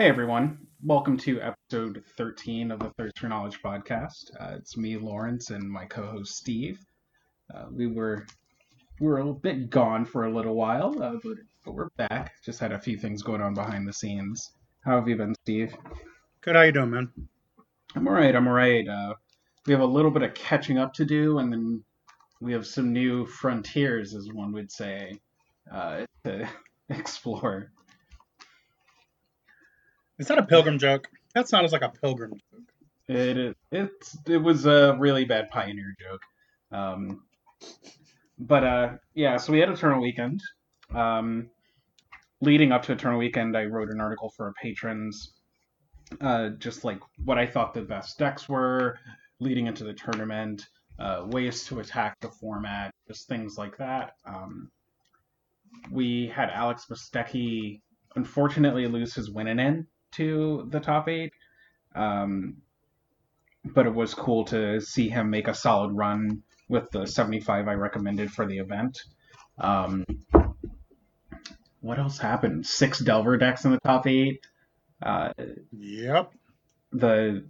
Hey everyone, welcome to episode 13 of the Thirst for Knowledge podcast. Uh, it's me, Lawrence, and my co-host Steve. Uh, we were we were a bit gone for a little while, uh, but, but we're back. Just had a few things going on behind the scenes. How have you been, Steve? Good. How you doing, man? I'm alright. I'm alright. Uh, we have a little bit of catching up to do, and then we have some new frontiers, as one would say, uh, to explore. Is that a pilgrim joke? That sounds like a pilgrim joke. It is. It's. It was a really bad pioneer joke. Um, but uh, yeah. So we had Eternal Weekend. Um, leading up to Eternal Weekend, I wrote an article for our patrons, uh, just like what I thought the best decks were leading into the tournament, uh, ways to attack the format, just things like that. Um, we had Alex Mostecki unfortunately lose his winning in to the top eight. Um, but it was cool to see him make a solid run with the 75 I recommended for the event. Um, what else happened? Six Delver decks in the top eight. Uh, Yep. the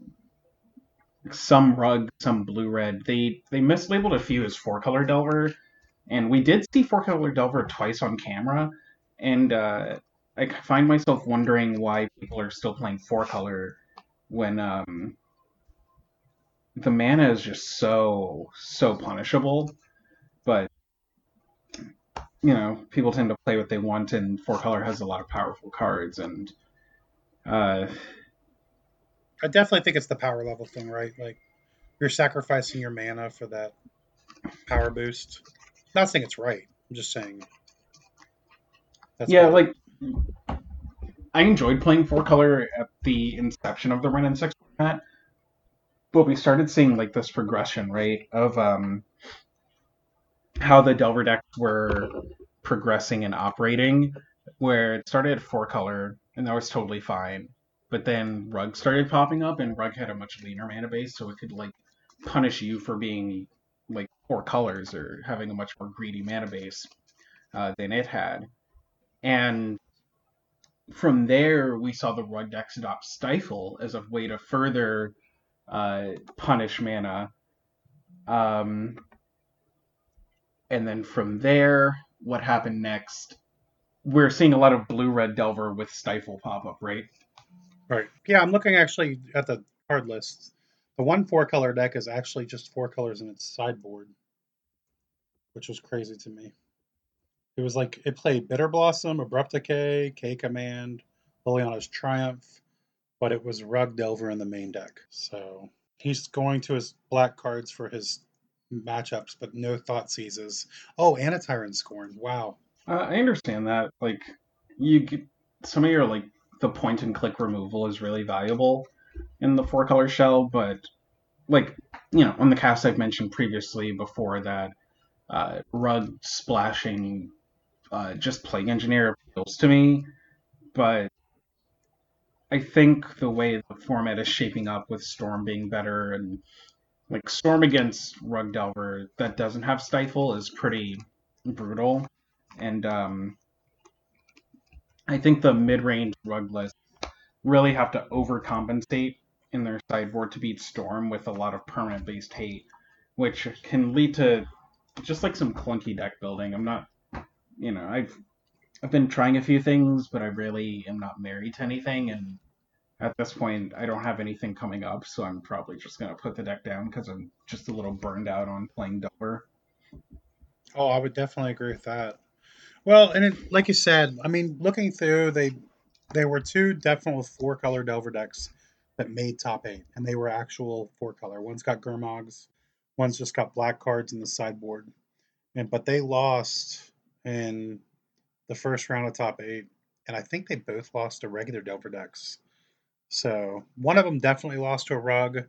some rug, some blue red. They they mislabeled a few as four color Delver, and we did see four color Delver twice on camera, and uh, I find myself wondering why people are still playing four color when um, the mana is just so so punishable. But you know, people tend to play what they want, and four color has a lot of powerful cards, and uh, I definitely think it's the power level thing, right? Like you're sacrificing your mana for that power boost. Not saying it's right. I'm just saying. That's yeah, like I enjoyed playing four color at the inception of the Wrenn and Six format, but we started seeing like this progression, right, of um how the Delver decks were progressing and operating, where it started at four color and that was totally fine, but then Rug started popping up and Rug had a much leaner mana base, so it could like punish you for being like four colors or having a much more greedy mana base uh, than it had. And from there, we saw the Rug decks adopt Stifle as a way to further uh, punish mana. Um, and then from there, what happened next? We're seeing a lot of blue red Delver with Stifle pop up, right? right. Yeah, I'm looking actually at the card list. The one four color deck is actually just four colors in its sideboard, which was crazy to me. It was like it played Bitter Blossom, Abrupt Decay, K Command, Liliana's Triumph, but it was Rug Delver in the main deck. So he's going to his black cards for his matchups, but no Thoughtseizes. Oh, and a Tyrant Scorn. Wow. Uh, I understand that. Like, you get, some of your like the point and click removal is really valuable in the four color shell, but like you know, on the cast I've mentioned previously before that uh, rug splashing, uh, just plague engineer appeals to me, but I think the way the format is shaping up with Storm being better and like Storm against Rug Delver that doesn't have Stifle is pretty brutal. And um, I think the mid range rug lists really have to overcompensate in their sideboard to beat Storm with a lot of permanent based hate, which can lead to just like some clunky deck building. I'm not, you know, I've I've been trying a few things, but I really am not married to anything, and at this point, I don't have anything coming up, so I'm probably just gonna put the deck down because I'm just a little burned out on playing Delver. Oh, I would definitely agree with that. Well, and it, like you said, I mean, looking through, they they were two definite four color Delver decks that made top eight, and they were actual four color. One's got Gurmogs, one's just got black cards in the sideboard, and but they lost in the first round of top eight, and I think they both lost to regular Delver decks. So one of them definitely lost to a rug,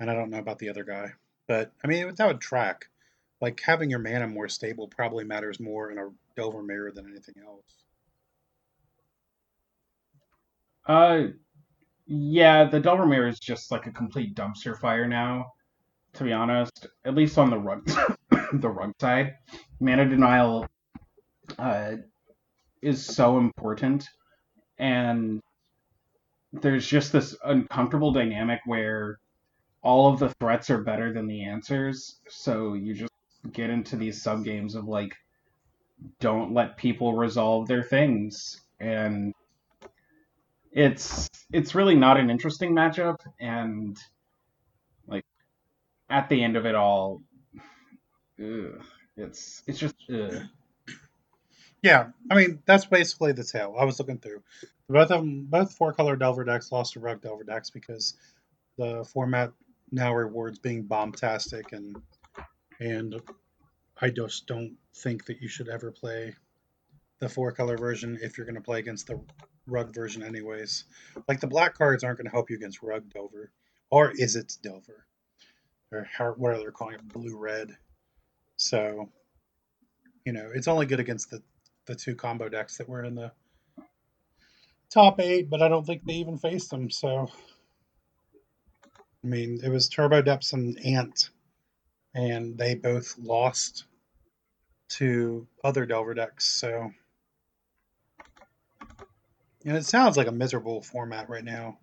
and I don't know about the other guy, but I mean that would track like having your mana more stable probably matters more in a Delver mirror than anything else. Uh, Yeah, the Delvermere is just like a complete dumpster fire now, to be honest. At least on the rug the rug side. Mana denial uh, is so important and there's just this uncomfortable dynamic where all of the threats are better than the answers, so you just get into these sub games of like don't let people resolve their things and it's it's really not an interesting matchup and like at the end of it all ugh, it's it's just ugh. Yeah, I mean that's basically the tale. I was looking through both of them. Both four color Delver decks lost to Rug Delver decks because the format now rewards being bombastic and and I just don't think that you should ever play the four color version if you're going to play against the rug version anyways. Like the black cards aren't going to help you against rug Dover, or is it Dover, or how, are they calling it, blue red. So, you know, it's only good against the the two combo decks that were in the top eight, but I don't think they even faced them. So, I mean, it was Turbo Depths and Ant, and they both lost to other Delver decks. So, and it sounds like a miserable format right now.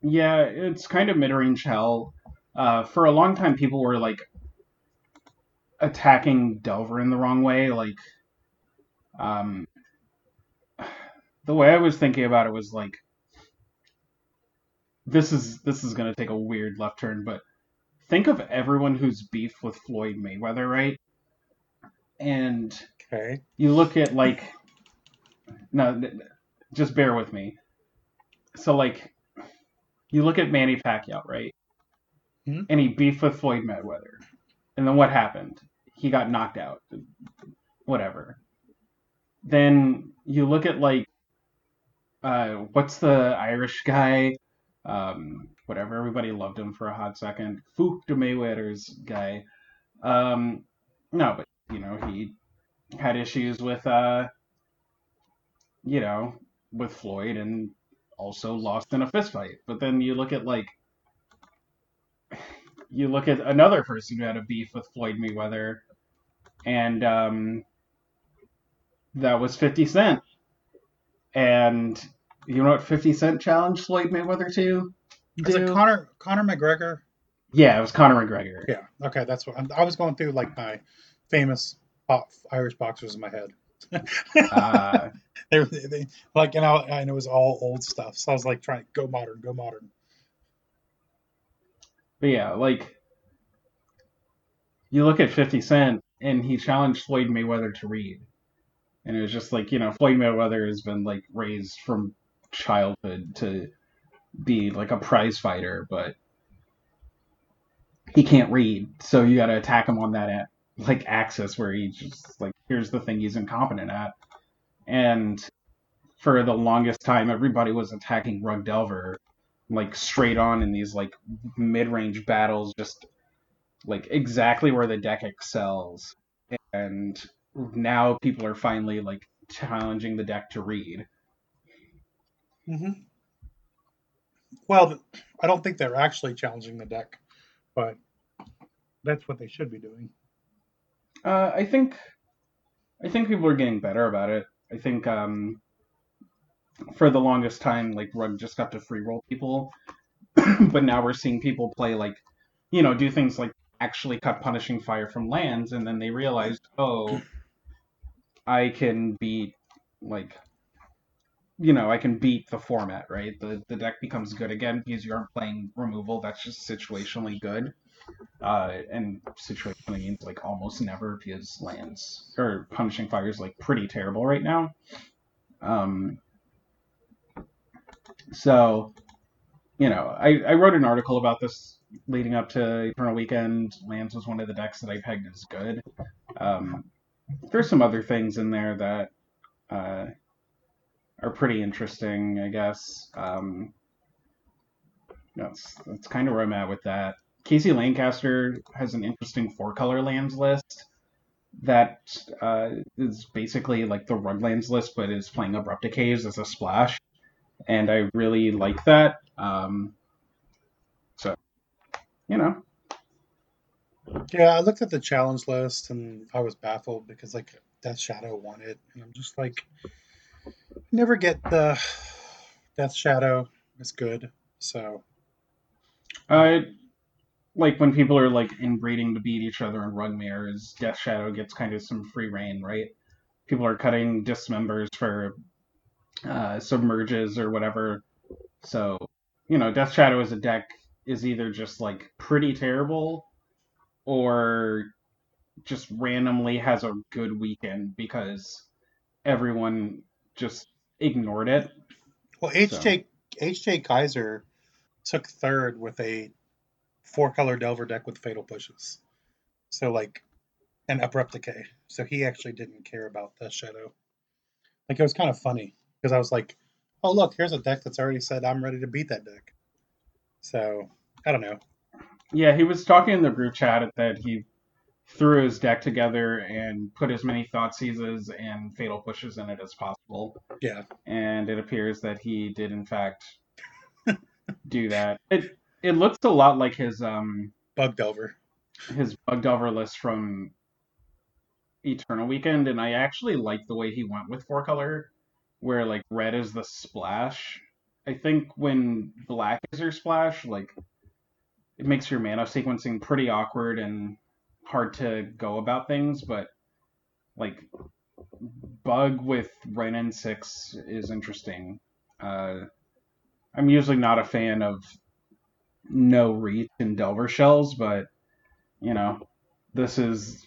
Yeah, it's kind of mid-range hell. Uh, for a long time, people were like attacking Delver in the wrong way. Like, um, the way I was thinking about it was like, this is this is gonna take a weird left turn, but think of everyone who's beef with Floyd Mayweather, right? And Okay. you look at like, no, just bear with me. So like, you look at Manny Pacquiao, right? Mhm. And he beefed with Floyd Mayweather, and then what happened? He got knocked out. Whatever. Then you look at like, uh, what's the Irish guy? Um, whatever. Everybody loved him for a hot second. Fook de Mayweather's guy. Um, no, but you know he had issues with uh, you know, with Floyd and also lost in a fist fight. But then you look at like you look at another person who had a beef with Floyd Mayweather, and um, that was 50 Cent. And you know what 50 Cent challenged Floyd Mayweather to? Is it do? Conor Conor McGregor? yeah, it was Conor McGregor. Yeah. Okay, that's what I was going through. Like my famous pop, Irish boxers in my head. Uh, they, they like, and, I, and it was all old stuff. So I was like trying to go modern, go modern. But yeah, like you look at 50 Cent and he challenged Floyd Mayweather to read. And it was just like, you know, Floyd Mayweather has been like raised from childhood to be like a prize fighter, but he can't read. So you got to attack him on that like axis where he just like here's the thing he's incompetent at. And for the longest time everybody was attacking Rug Delver like straight on in these like mid-range battles just like exactly where the deck excels and now people are finally like challenging the deck to read hmm Well, I don't think they're actually challenging the deck, but that's what they should be doing. uh, i think i think people are getting better about it i think um for the longest time like rug just got to free roll people but now we're seeing people play like you know do things like actually cut punishing fire from lands and then they realized oh i can beat like you know i can beat the format right? The the deck becomes good again because you aren't playing removal. That's just situationally good. Uh and situationally means like almost never because lands or punishing fire is like pretty terrible right now. Um so you know i i wrote an article about this leading up to eternal weekend. Lands was one of the decks that i pegged as good. Um there's some other things in there that uh are pretty interesting, I guess. Um, that's that's kind of where I'm at with that. Casey Lancaster has an interesting four color lands list that uh, is basically like the rug lands list, but is playing Abrupt Decays as a splash. and I really like that. Um, so, you know, Yeah, I looked at the challenge list and I was baffled because like Death Shadow won it, and I'm just like, never get the Death Shadow is good. So uh, like when people are like inbreeding to beat each other in Rugmares, Death Shadow gets kind of some free reign, right? People are cutting dismembers for uh, submerges or whatever. So, you know, Death Shadow as a deck is either just like pretty terrible or just randomly has a good weekend because everyone just ignored it. well, HJ HJ Kaiser took third with a four color Delver deck with fatal pushes. So like an abrupt decay. So he actually didn't care about Death Shadow. Like it was kind of funny because I was like, oh look, here's a deck that's already said I'm ready to beat that deck. So I don't know. Yeah, he was talking in the group chat that he threw his deck together and put as many Thoughtseizes and fatal pushes in it as possible. Yeah. And it appears that he did in fact do that. It it looks a lot like his um Bug Delver. his bug delver list from Eternal Weekend, and I actually like the way he went with four color, where like red is the splash. I think when black is your splash, like it makes your mana sequencing pretty awkward and hard to go about things, but like bug with Wrenn and Six is interesting. Uh, I'm usually not a fan of no reach in Delver shells, but you know, this is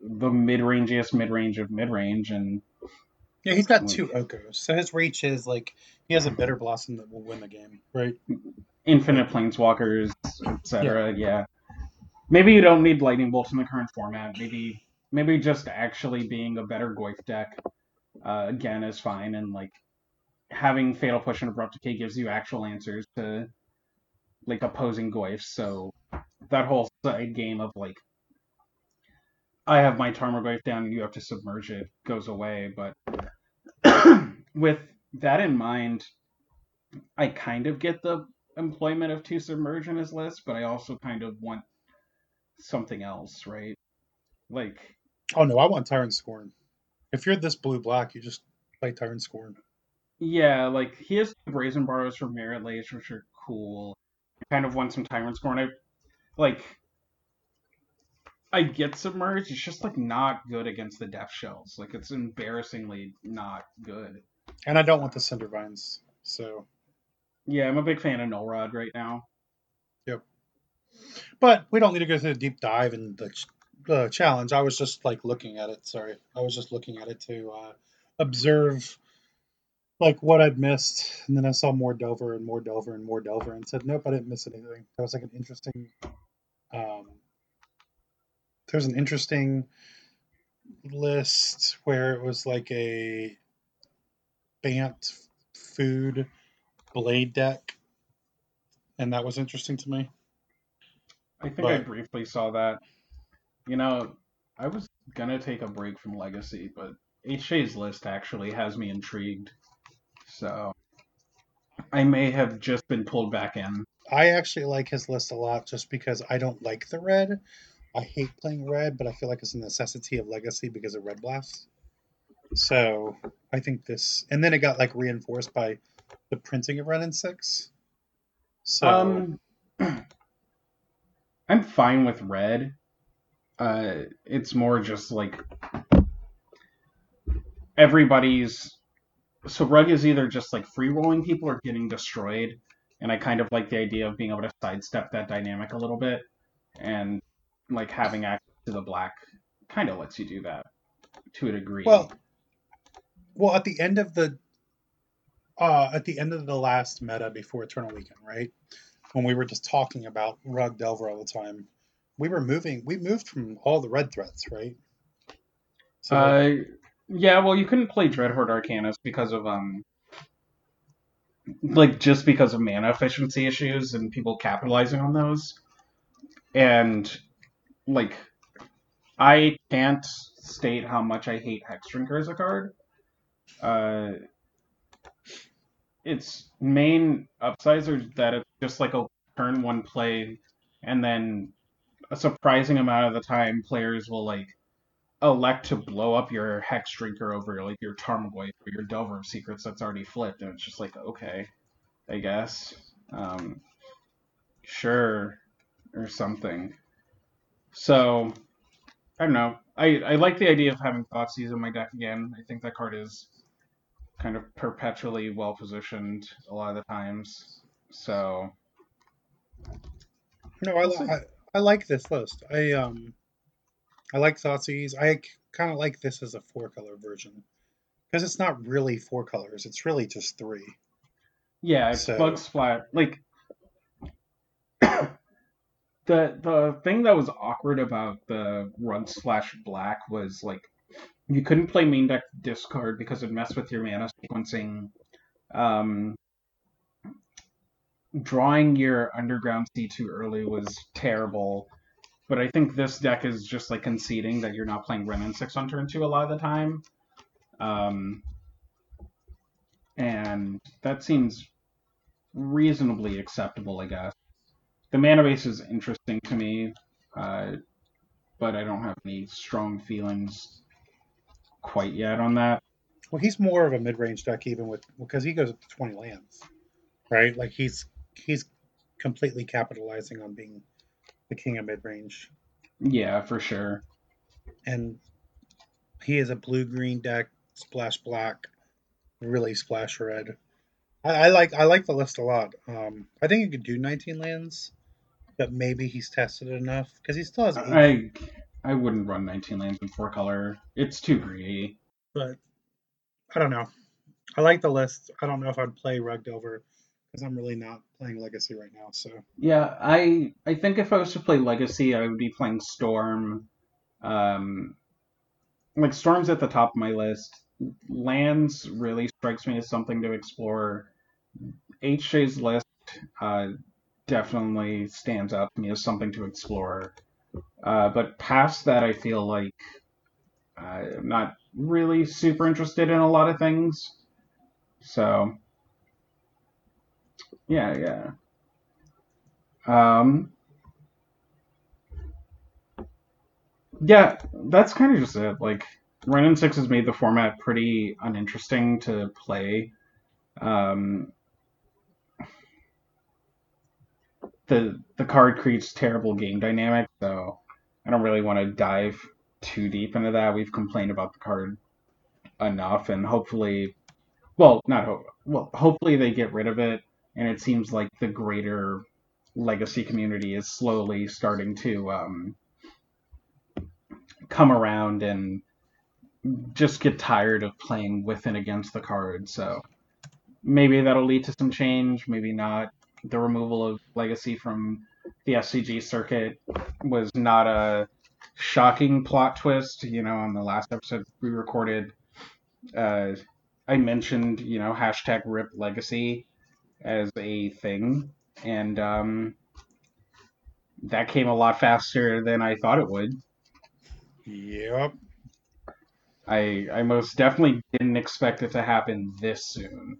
the mid rangiest mid range of mid range, and Yeah, he's got two Okos. So his reach is like he has a bitter blossom that will win the game, right? infinite planeswalkers, etc. Yeah. Maybe you don't need lightning bolts in the current format. Maybe maybe just actually being a better Goyf deck uh, again is fine, and like having fatal push and abrupt decay gives you actual answers to like opposing Goyfs. So that whole side game of like I have my Tarmogoyf down and you have to submerge it goes away. But with that in mind, I kind of get the employment of two submerge in his list, but I also kind of want something else, right? Like, Oh no, I want Tyrant Scorn. If you're this blue black, you just play Tyrant Scorn. yeah, like he has brazen borrows from Marit Lage, which are cool. I kind of want some Tyrant Scorn. I like. I get submerged. It's just like not good against the Death Shells. Like it's embarrassingly not good. And I don't want the Cindervines. So Yeah, I'm a big fan of Null Rod right now. But we don't need to go through the deep dive and the the challenge. I was just like looking at it. Sorry, I was just looking at it to uh, observe like what I'd missed, and then I saw more Dover and more Dover and more Delver, and said, "Nope, I didn't miss anything." That was like an interesting. Um, there's an interesting list where it was like a Bant food blade deck, and that was interesting to me. I think I briefly saw that. You know, I was gonna take a break from Legacy, but HJ's list actually has me intrigued. So I may have just been pulled back in. I actually like his list a lot just because I don't like the red. I hate playing red, but I feel like it's a necessity of legacy because of red blast. So I think this, and then it got like reinforced by the printing of Wrenn and Six. So Um, I'm fine with red. Uh, it's more just like everybody's. So rug is either just like free rolling people or getting destroyed, and I kind of like the idea of being able to sidestep that dynamic a little bit, and like having access to the black kind of lets you do that to a degree. well, well, at the end of the, uh, at the end of the last meta before Eternal Weekend, right, when we were just talking about Rug Delver all the time, we were moving. We moved from all the red threats, right? So Uh, yeah, well, you couldn't play Dreadhorde Arcanist because of um, like just because of mana efficiency issues and people capitalizing on those, and like, I can't state how much I hate Hex Hexdrinker as a card. Uh, its main upsides are that it's just like a turn one play, and then a surprising amount of the time players will like elect to blow up your Hexdrinker over like your Tarmogoyf or your Delver of Secrets that's already flipped, and it's just like okay, I guess, um, sure, or something. So I don't know. I, I like the idea of having Thoughtseize in my deck again. I think that card is kind of perpetually well positioned a lot of the times. So no, I, I, I like this list. I um I like Thoughtseize. I kind of like this as a four color version because it's not really four colors. It's really just three. Yeah, it's so... bug splat. Like the the thing that was awkward about the run slash black was like you couldn't play main deck discard because it messed with your mana sequencing. Um, drawing your underground sea too early was terrible. But I think this deck is just like conceding that you're not playing Wrenn and Six on turn two a lot of the time. Um, and that seems reasonably acceptable, I guess the mana base is interesting to me, uh, but I don't have any strong feelings quite yet on that. Well, he's more of a mid-range deck, even with because he goes up to twenty lands, right? Like he's he's completely capitalizing on being the king of mid-range. Yeah, for sure. And he is a blue-green deck, splash black, really splash red. I, I, like I like the list a lot. Um, I think you could do 19 lands but maybe he's tested enough because he still has. I I wouldn't run 19 lands in four color. It's too greedy. But I don't know. I like the list. I don't know if I'd play Rug over because I'm really not playing Legacy right now. So yeah, I I think if I was to play Legacy, I would be playing Storm. Um, like Storm's at the top of my list. Lands really strikes me as something to explore. HJ's list uh, definitely stands out to me as something to explore. Uh, but past that, I feel like I'm not really super interested in a lot of things. So, yeah, yeah. Um, yeah, that's kind of just it. Like, and Six has made the format pretty uninteresting to play. Um, the the card creates terrible game dynamics, so I don't really want to dive too deep into that. We've complained about the card enough, and hopefully, well, not hope, well, hopefully they get rid of it. And it seems like the greater legacy community is slowly starting to um, come around and just get tired of playing with and against the card. So maybe that'll lead to some change, maybe not the removal of Legacy from the SCG circuit was not a shocking plot twist. You know, on the last episode we recorded, uh, I mentioned, you know, hashtag RIP Legacy as a thing, and um, that came a lot faster than I thought it would. Yep. I I most definitely didn't expect it to happen this soon.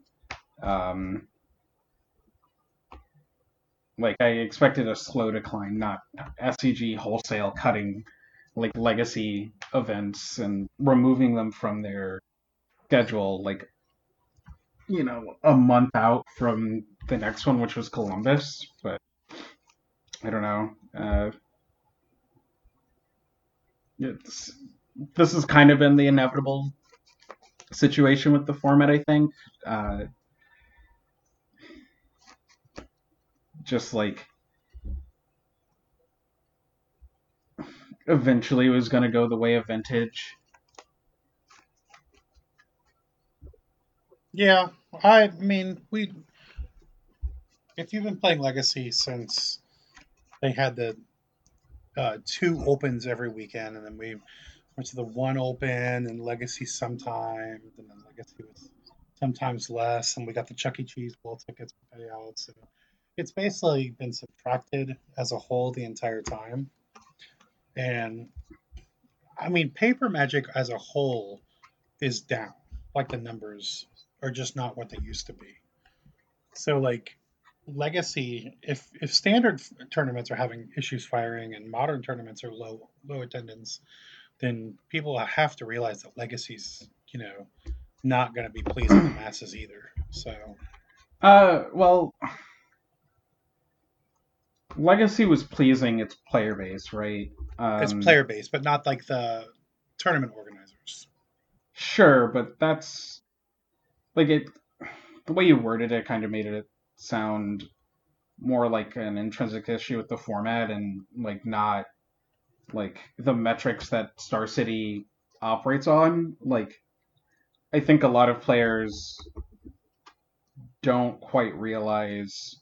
Um, like I expected a slow decline, not SCG wholesale cutting like legacy events and removing them from their schedule like you know a month out from the next one which was Columbus but I don't know. Uh, it's this has kind of been the inevitable situation with the format I think. Uh, just like eventually it was going to go the way of vintage. Yeah, I mean, we if you've been playing Legacy since they had the uh, two opens every weekend, and then we went to the one open and Legacy sometimes, and then Legacy was sometimes less, and we got the Chuck E. Cheese bowl tickets payouts. And it's basically been subtracted as a whole the entire time. And I mean, paper magic as a whole is down. Like the numbers are just not what they used to be. So like legacy, if if standard tournaments are having issues firing and modern tournaments are low low attendance, then people have to realize that legacy's you know not going to be pleasing the masses either. So, uh, well, legacy was pleasing its player base, right? Um, it's player base, but not like the tournament organizers. Sure, but that's like it. The way you worded it kind of made it sound more like an intrinsic issue with the format and like not like the metrics that Star City operates on. Like, I think a lot of players don't quite realize.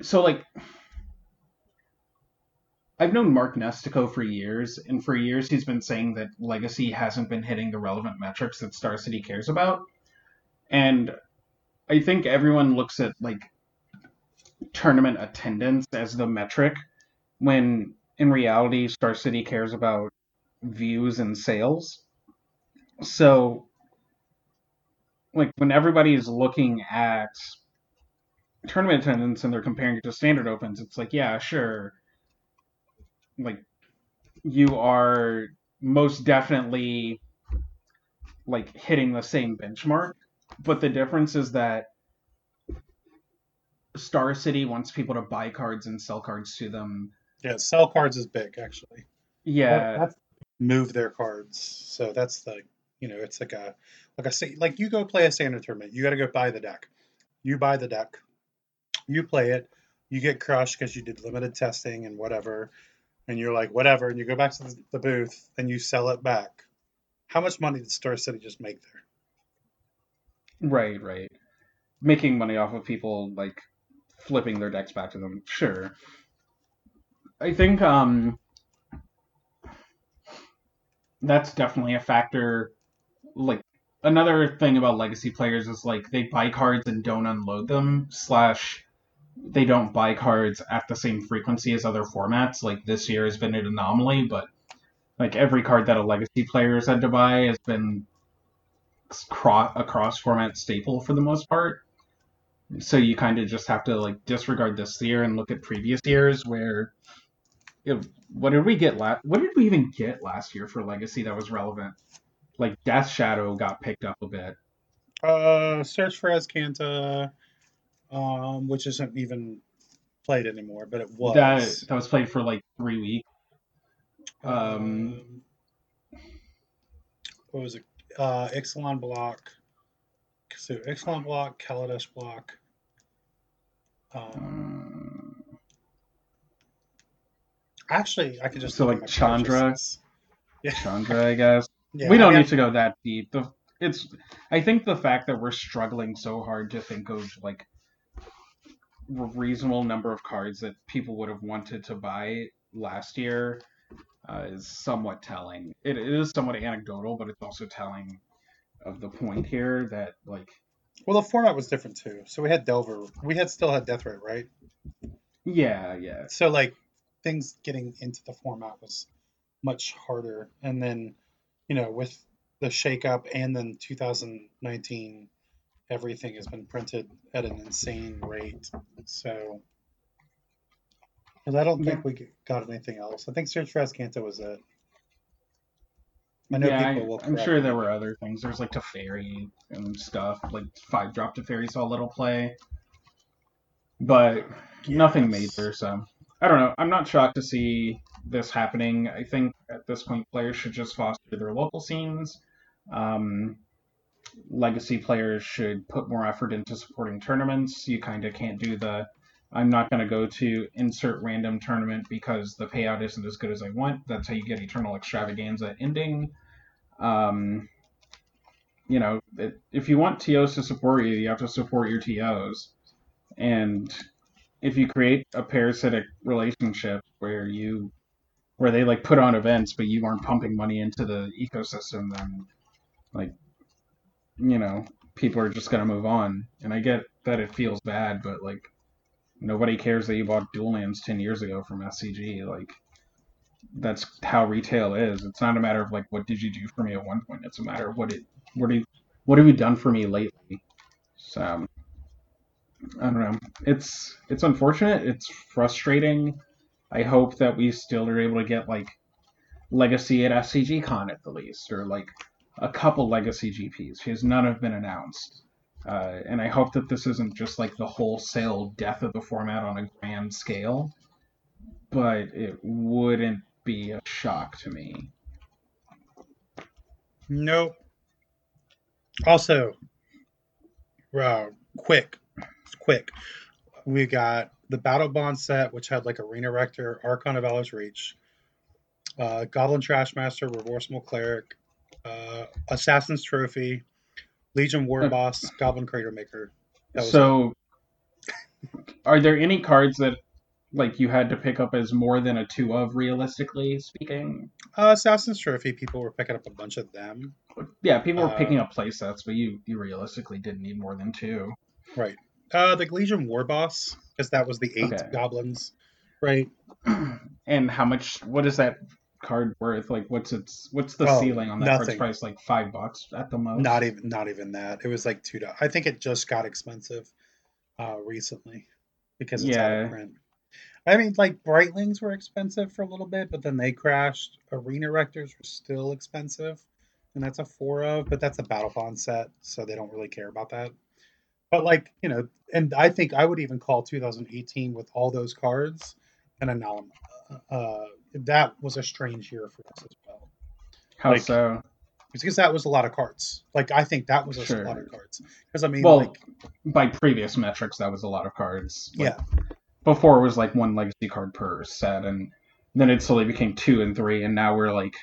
So, like, I've known Mark Nestico for years, and for years he's been saying that Legacy hasn't been hitting the relevant metrics that Star City cares about. And I think everyone looks at like tournament attendance as the metric when in reality Star City cares about views and sales. So like when everybody is looking at tournament attendance and they're comparing it to standard opens, it's like, yeah, sure. Like you are most definitely like hitting the same benchmark, but the difference is that Star City wants people to buy cards and sell cards to them. Yeah, sell cards is big actually. Yeah, that's move their cards. So that's the you know it's like a like I say like you go play a standard tournament. You got to go buy the deck. You buy the deck. You play it. You get crushed because you did limited testing and whatever, and you're like whatever, and you go back to the booth and you sell it back. How much money did Star City just make there? Right, right. Making money off of people like flipping their decks back to them. Sure. I think um, that's definitely a factor. Like another thing about legacy players is like they buy cards and don't unload them. Slash, they don't buy cards at the same frequency as other formats. Like this year has been an anomaly, but like every card that a legacy player has had to buy has been a cross format staple for the most part. So you kind of just have to like disregard this year and look at previous years where know, what did we get last what did we even get last year for legacy that was relevant? Like death shadow got picked up a bit. Uh search for azcanta um which isn't even played anymore but it was that that was played for like three weeks um, um what was it uh ixalan block so Ixalan block, Kaladesh block. Um, actually, I could just so like Chandra. Yeah. Chandra, I guess. Yeah, we don't need to go that deep. The, it's I think the fact that we're struggling so hard to think of like reasonable number of cards that people would have wanted to buy last year uh, is somewhat telling. It, it is somewhat anecdotal, but it's also telling of the point here that like well the format was different too. So we had delver. We had still had Death Deathrite right? Yeah yeah. So like things getting into the format was much harder. And then you know with the shakeup and then 2019 everything has been printed at an insane rate so and I don't think we got anything else. I think Search for Azcanta was it. I know yeah, people will. I, am sure there were other things. There's like Teferi and stuff, like five drop Teferi saw little play, but yes. nothing major. So I don't know. I'm not shocked to see this happening. I think at this point, players should just foster their local scenes. Um, legacy players should put more effort into supporting tournaments. You kind of can't do the I'm not going to go to insert random tournament because the payout isn't as good as I want. That's how you get Eternal Extravaganza ending. Um, you know, it, if you want TOs to support you, you have to support your TOs. And if you create a parasitic relationship where you where they like put on events but you aren't pumping money into the ecosystem then like you know people are just going to move on and i get that it feels bad but like Nobody cares that you bought dual lands 10 years ago from SCG. Like, that's how retail is. It's not a matter of like, what did you do for me at one point? It's a matter of what it, what, do what have you done for me lately? So I don't know. It's it's unfortunate. It's frustrating. I hope that we still are able to get like legacy at SCG Con at the least, or like a couple legacy GPs because none have been announced. Uh, and I hope that this isn't just like the wholesale death of the format on a grand scale, but it wouldn't be a shock to me. Nope. Also, uh, quick, quick. We got the Battlebond set, which had like Arena Rector, Archon of Valor's Reach, uh, Goblin Trashmaster, Remorseful Cleric, uh, Assassin's Trophy, Legion Warboss, Goblin Crater Maker. So, are there any cards that like you had to pick up as more than a two of, realistically speaking? Uh, Assassin's Trophy, people were picking up a bunch of them. Yeah, people were picking uh, up playsets, but you you realistically didn't need more than two. Right. Uh, the Legion War Boss, because that was the eight okay. goblins, right? And how much? What is that card worth? Like, what's its what's the oh, ceiling on that nothing. card's price? Like five bucks at the most. Not even not even that. It was like two. I think it just got expensive uh, recently because it's yeah. out of print. I mean, like Brightlings were expensive for a little bit, but then they crashed. Arena Rectors were still expensive, and that's a four of, but that's a Battlebond set, so they don't really care about that. But like you know, and I think I would even call 2018 with all those cards an anomaly. Uh, that was a strange year for us as well. How like, so? Because that was a lot of cards. Like I think that was a sure. lot of cards. Because I mean, well, like, by previous metrics, that was a lot of cards. Like, yeah. Before it was like one legacy card per set, and then it slowly became two and three, and now we're like,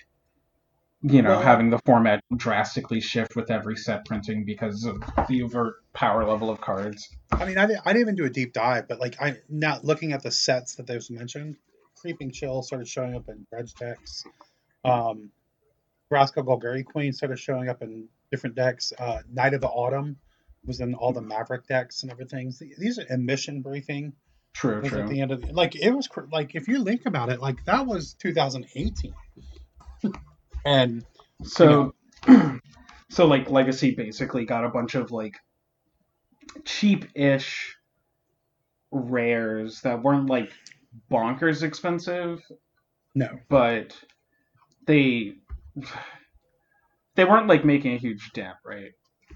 you know, well, having the format drastically shift with every set printing because of the overt power level of cards. I mean, I, I didn't even do a deep dive, but like I now looking at the sets that those mentioned, Creeping Chill started showing up in dredge decks. Um, Vraska Golgari Queen started showing up in different decks. Uh, Knight of the Autumn was in all the Maverick decks and everything. These are emission briefing. True, true. At the end of the, like it was like if you think about it, like that was 2018, and so you know, so like Legacy basically got a bunch of like cheap-ish rares that weren't like bonkers expensive. No. But they they weren't like making a huge dent, right?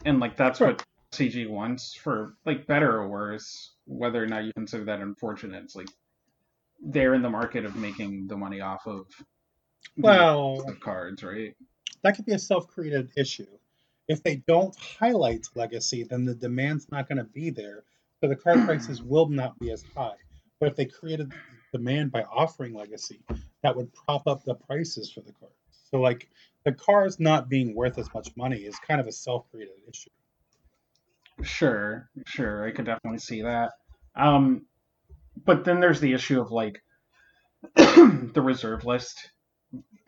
And like that's right. what CG wants for like better or worse, whether or not you consider that unfortunate. It's like they're in the market of making the money off of well of cards, right? That could be a self-created issue. If they don't highlight legacy, then the demand's not going to be there, so the card prices will not be as high. But if they created demand by offering legacy, that would prop up the prices for the cards. So like the cars not being worth as much money is kind of a self-created issue. Sure, sure, I could definitely see that. Um, but then there's the issue of like the reserve list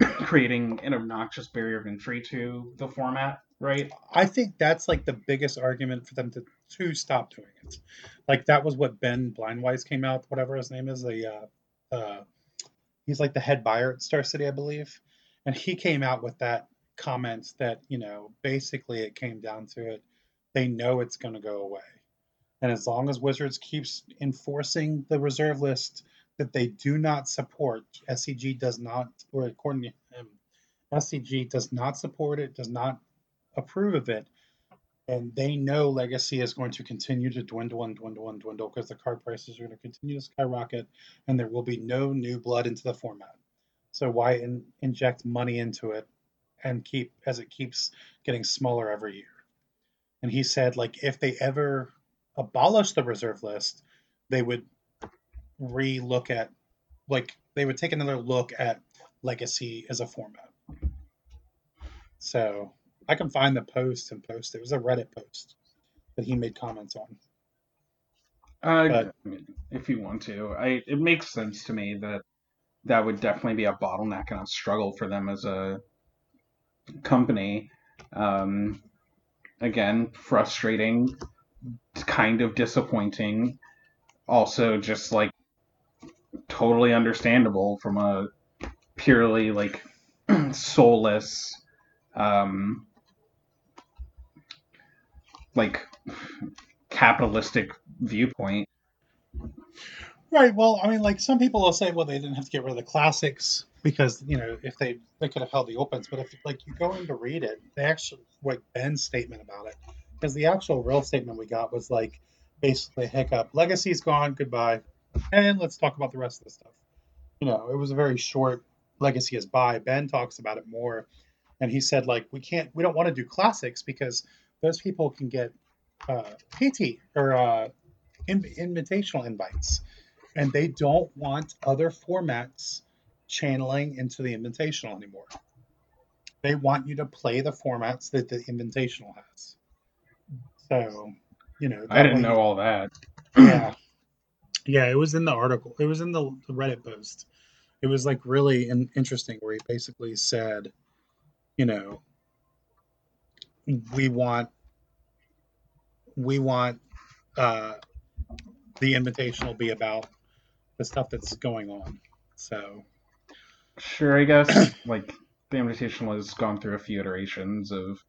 creating an obnoxious barrier of entry to the format, right? I think that's like the biggest argument for them to to stop doing it. Like that was what Ben Bleiweiss came out, whatever his name is. The uh, uh, he's like the head buyer at Star City, I believe, and he came out with that comment that you know basically it came down to it. They know it's going to go away, and as long as Wizards keeps enforcing the reserve list that they do not support, SCG does not, or according to him, SCG does not support it, does not approve of it and they know legacy is going to continue to dwindle and dwindle and dwindle because the card prices are going to continue to skyrocket and there will be no new blood into the format. So why in, inject money into it and keep as it keeps getting smaller every year? And he said like if they ever abolish the reserve list they would re-look at like they would take another look at legacy as a format. So I can find the post and post. It was a Reddit post that he made comments on. Uh, but, if you want to, I it makes sense to me that that would definitely be a bottleneck and a struggle for them as a company. Um, again, frustrating, kind of disappointing. Also, just like totally understandable from a purely like soulless um, like capitalistic viewpoint. Right. Well, I mean, like some people will say, well, they didn't have to get rid of the classics because you know if they they could have held the opens, but if like you go in to read it, they actually like Ben's statement about it, because the actual real statement we got was like basically hiccup, legacy's gone, goodbye, and let's talk about the rest of the stuff. You know, it was a very short legacy is by. Ben talks about it more, and he said like we can't, we don't want to do classics because those people can get uh, PT or uh, in, invitational invites, and they don't want other formats channeling into the invitational anymore. They want you to play the formats that the invitational has. So, you know, I didn't way- know all that. yeah yeah it was in the article it was in the, the reddit post it was like really in, interesting where he basically said you know we want we want uh the invitation will be about the stuff that's going on so. Sure, I guess like the invitation has gone through a few iterations of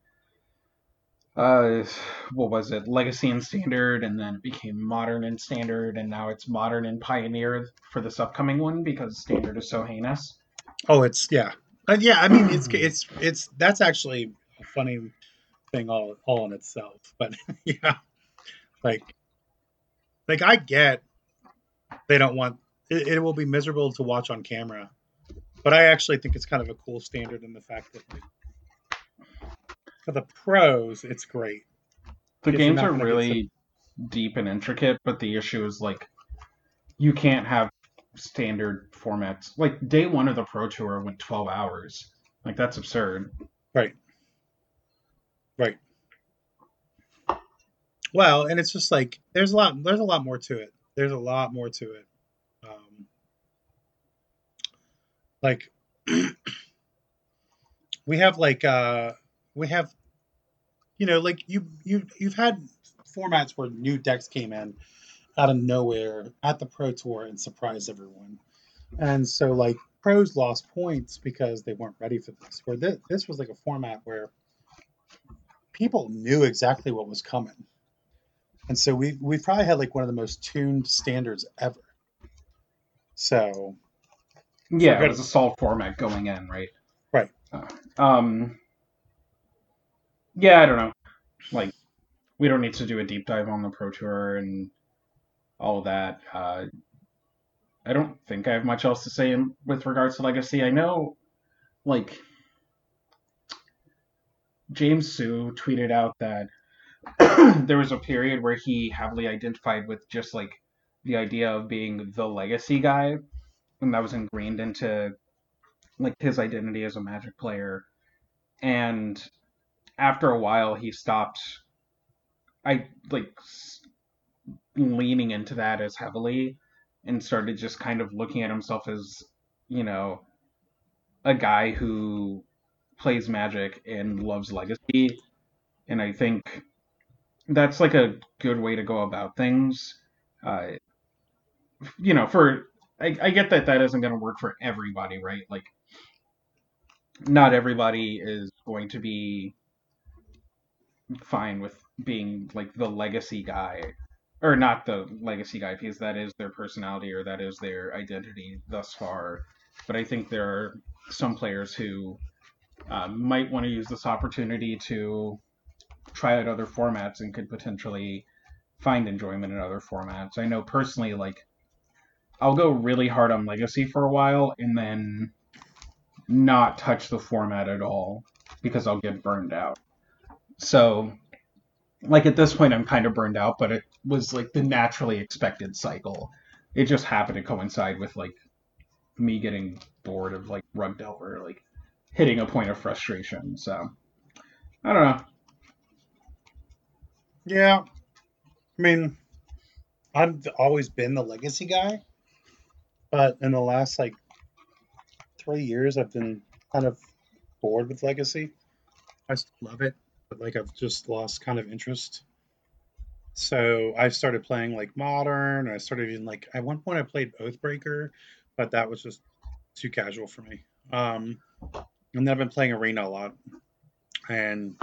uh what was it legacy and standard and then it became modern and standard and now it's modern and pioneer for this upcoming one because standard is so heinous. Oh it's yeah. Uh, yeah i mean it's it's it's that's actually a funny thing all all in itself but yeah. Like like i get they don't want it, it will be miserable to watch on camera but i actually think it's kind of a cool standard in the fact that like, for the pros it's great. The games are really deep and intricate but the issue is like you can't have standard formats. Like day one of the pro tour went 12 hours. Like that's absurd. Right right. Well and it's just like there's a lot there's a lot more to it. There's a lot more to it. Um like we have like uh we have you know like you you you've had formats where new decks came in out of nowhere at the pro tour and surprised everyone. And so like pros lost points because they weren't ready for this where this, this was like a format where people knew exactly what was coming and so we we probably had like one of the most tuned standards ever so Yeah, it was a solid format going in, right? Right. Uh, um. Yeah, I don't know. Like, we don't need to do a deep dive on the Pro Tour and all of that. Uh, I don't think I have much else to say in, with regards to Legacy. I know, like, James Sue tweeted out that there was a period where he heavily identified with just like the idea of being the legacy guy and that was ingrained into like his identity as a magic player. And after a while he stopped i like leaning into that as heavily and started just kind of looking at himself as you know a guy who plays magic and loves legacy and i think that's like a good way to go about things uh, you know for I, I get that that isn't going to work for everybody, right? Like, not everybody is going to be fine with being like the legacy guy, or not the legacy guy, because that is their personality or that is their identity thus far. But I think there are some players who uh, might want to use this opportunity to try out other formats and could potentially find enjoyment in other formats. I know personally, like I'll go really hard on Legacy for a while and then not touch the format at all because I'll get burned out. So, like at this point, I'm kind of burned out, but it was like the naturally expected cycle. It just happened to coincide with like me getting bored of like Rug Delver, like hitting a point of frustration. So, I don't know. Yeah. I mean, I've always been the legacy guy, but in the last like three years, I've been kind of bored with legacy. I still love it, but like I've just lost kind of interest. So I started playing like modern. I started even like at one point I played Oathbreaker, but that was just too casual for me. Um, and then I've been playing Arena a lot, and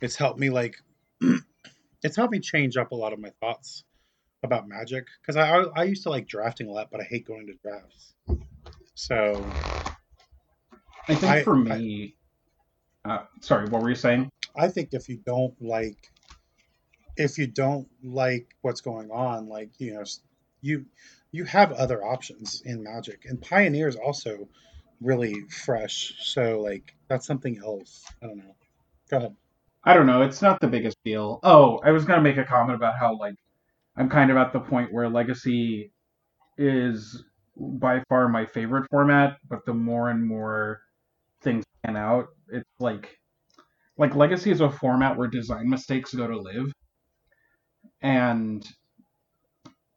it's helped me like it's helped me change up a lot of my thoughts about Magic because I, I I used to like drafting a lot, but I hate going to drafts. So I think I- for me, uh, sorry, what were you saying? I think if you don't like, if you don't like what's going on, like you know, you you have other options in Magic, and Pioneer is also really fresh. So like that's something else. I don't know. Go ahead. I don't know. It's not the biggest deal. Oh, I was gonna make a comment about how like I'm kind of at the point where Legacy is by far my favorite format, but the more and more things pan out, it's like like Legacy is a format where design mistakes go to live, and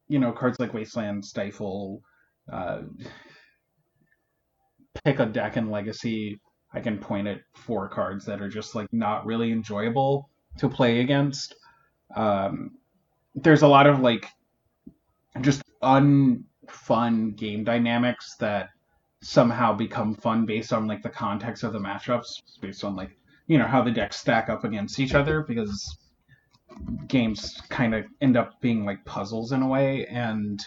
you know cards like Wasteland, Stifle, uh, pick a deck in Legacy. I can point at four cards that are just like not really enjoyable to play against. Um, there's a lot of like just unfun game dynamics that somehow become fun based on like the context of the matchups, based on like you know how the decks stack up against each other because games kind of end up being like puzzles in a way and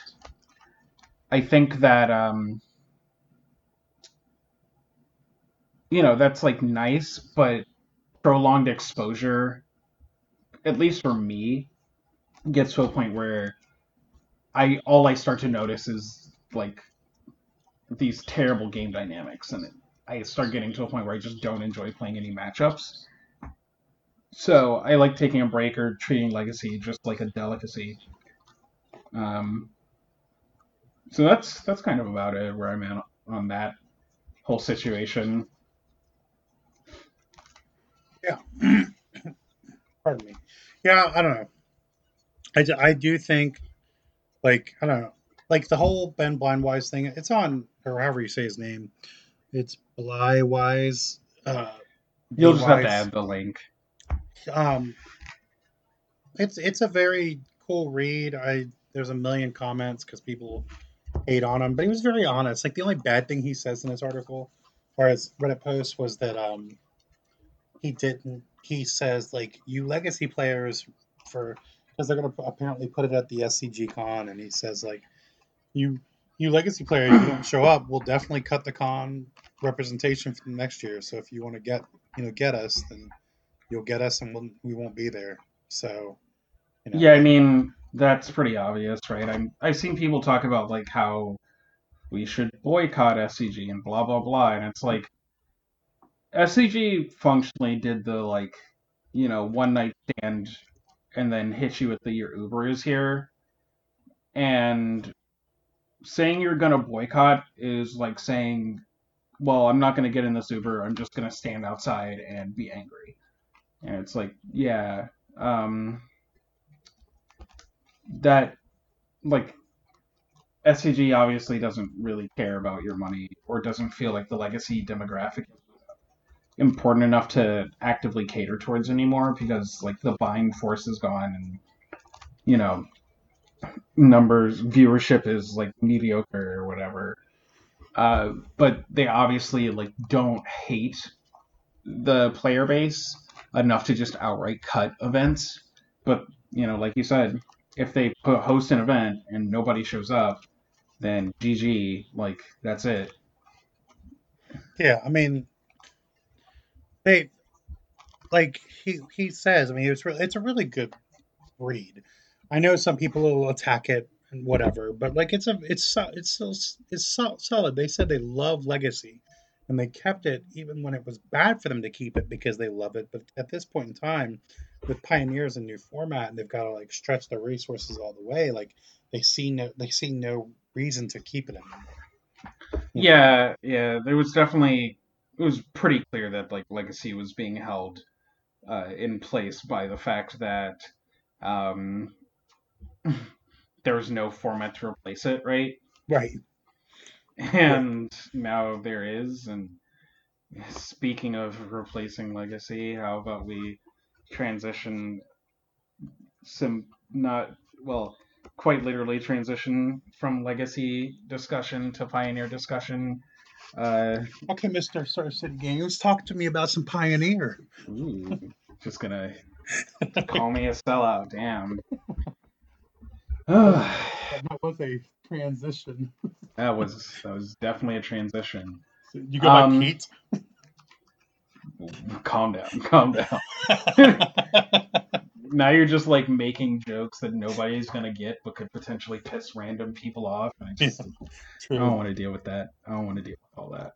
I think that um you know that's like nice but prolonged exposure at least for me gets to a point where I all I start to notice is like these terrible game dynamics and I start getting to a point where I just don't enjoy playing any matchups. So I like taking a break or treating Legacy just like a delicacy. Um, so that's that's kind of about it where I'm at on that whole situation. Pardon me. Yeah, I don't know. I, I do think, like, I don't know, like the whole Ben Blindwise thing, it's on, or however you say his name. It's Bleiweiss. Uh, You'll just have to add the link. Um, it's it's a very cool read. I there's a million comments because people hate on him, but he was very honest. Like the only bad thing he says in this article, or his Reddit post, was that um he didn't. He says like you legacy players for because they're gonna apparently put it at the SCG con, and he says like you you legacy players you don't show up, we'll definitely cut the con representation for the next year. So if you want to get you know get us, then you'll get us, and we'll, we won't be there. So you know, Yeah, I mean that's pretty obvious, right? I'm I've seen people talk about like how we should boycott SCG and blah blah blah, and it's like SCG functionally did the like you know one night stand and then hit you with the your Uber is here, and saying you're gonna boycott is like saying, well, I'm not gonna get in this Uber. I'm just gonna stand outside and be angry, and it's like, yeah. Um, that like SCG obviously doesn't really care about your money or doesn't feel like the legacy demographic important enough to actively cater towards anymore because like the buying force is gone and you know numbers viewership is like mediocre or whatever uh, but they obviously like don't hate the player base enough to just outright cut events but you know like you said if they put host an event and nobody shows up, then GG, like that's it. Yeah, I mean, they like he he says. I mean, it's really it's a really good read. I know some people will attack it and whatever, but like it's a it's it's so it's solid. They said they love Legacy, and they kept it even when it was bad for them to keep it because they love it. But at this point in time, with Pioneers a new format, and they've got to like stretch their resources all the way, like they see no they see no reason to keep it anymore. Yeah, yeah, there was definitely it was pretty clear that like legacy was being held uh, in place by the fact that um, there was no format to replace it, right? Right. And now there is. And speaking of replacing legacy, how about we transition some not well quite literally transition from legacy discussion to pioneer discussion. Uh, Okay, Mr. Star City Games, talk to me about some Pioneer. ooh, just gonna Call me a sellout. Damn. that was a transition. that was that was definitely a transition. So you go by Um, Pete. Calm down. Calm down. now you're just like making jokes that nobody's gonna get, but could potentially piss random people off. And I just I don't want to deal with that. I don't want to deal with all that.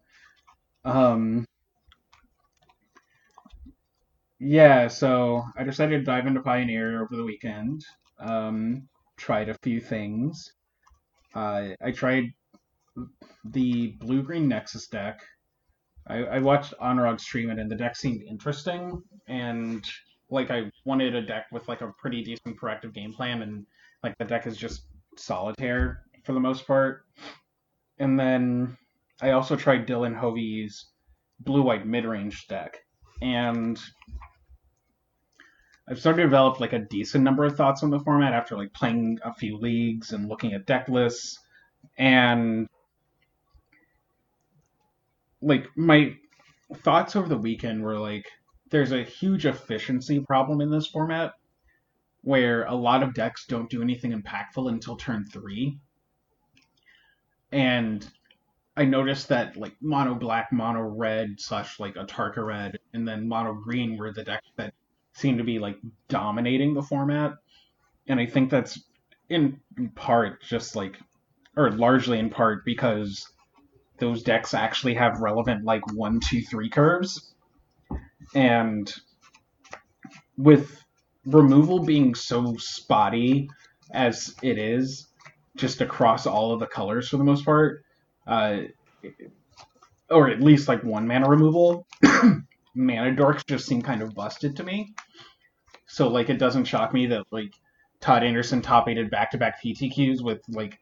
Um. Yeah, so I decided to dive into Pioneer over the weekend. Um, tried a few things. Uh, I tried the blue green Nexus deck. I, I watched Anurag stream it, and the deck seemed interesting. And like, I wanted a deck with like a pretty decent proactive game plan, and like the deck is just solitaire for the most part. And then I also tried Dylan Hovey's blue white mid range deck, and I've started to develop like a decent number of thoughts on the format after like playing a few leagues and looking at deck lists, and like my thoughts over the weekend were like there's a huge efficiency problem in this format where a lot of decks don't do anything impactful until turn three. And I noticed that like mono black, mono red, slash like Atarka red, and then mono green were the decks that seem to be like dominating the format. And I think that's in part just like, or largely in part because those decks actually have relevant like one, two, three curves. And with removal being so spotty as it is, just across all of the colors for the most part, uh, or at least like one mana removal, mana dorks just seem kind of busted to me. So like it doesn't shock me that like Todd Anderson top aided back to back PTQs with like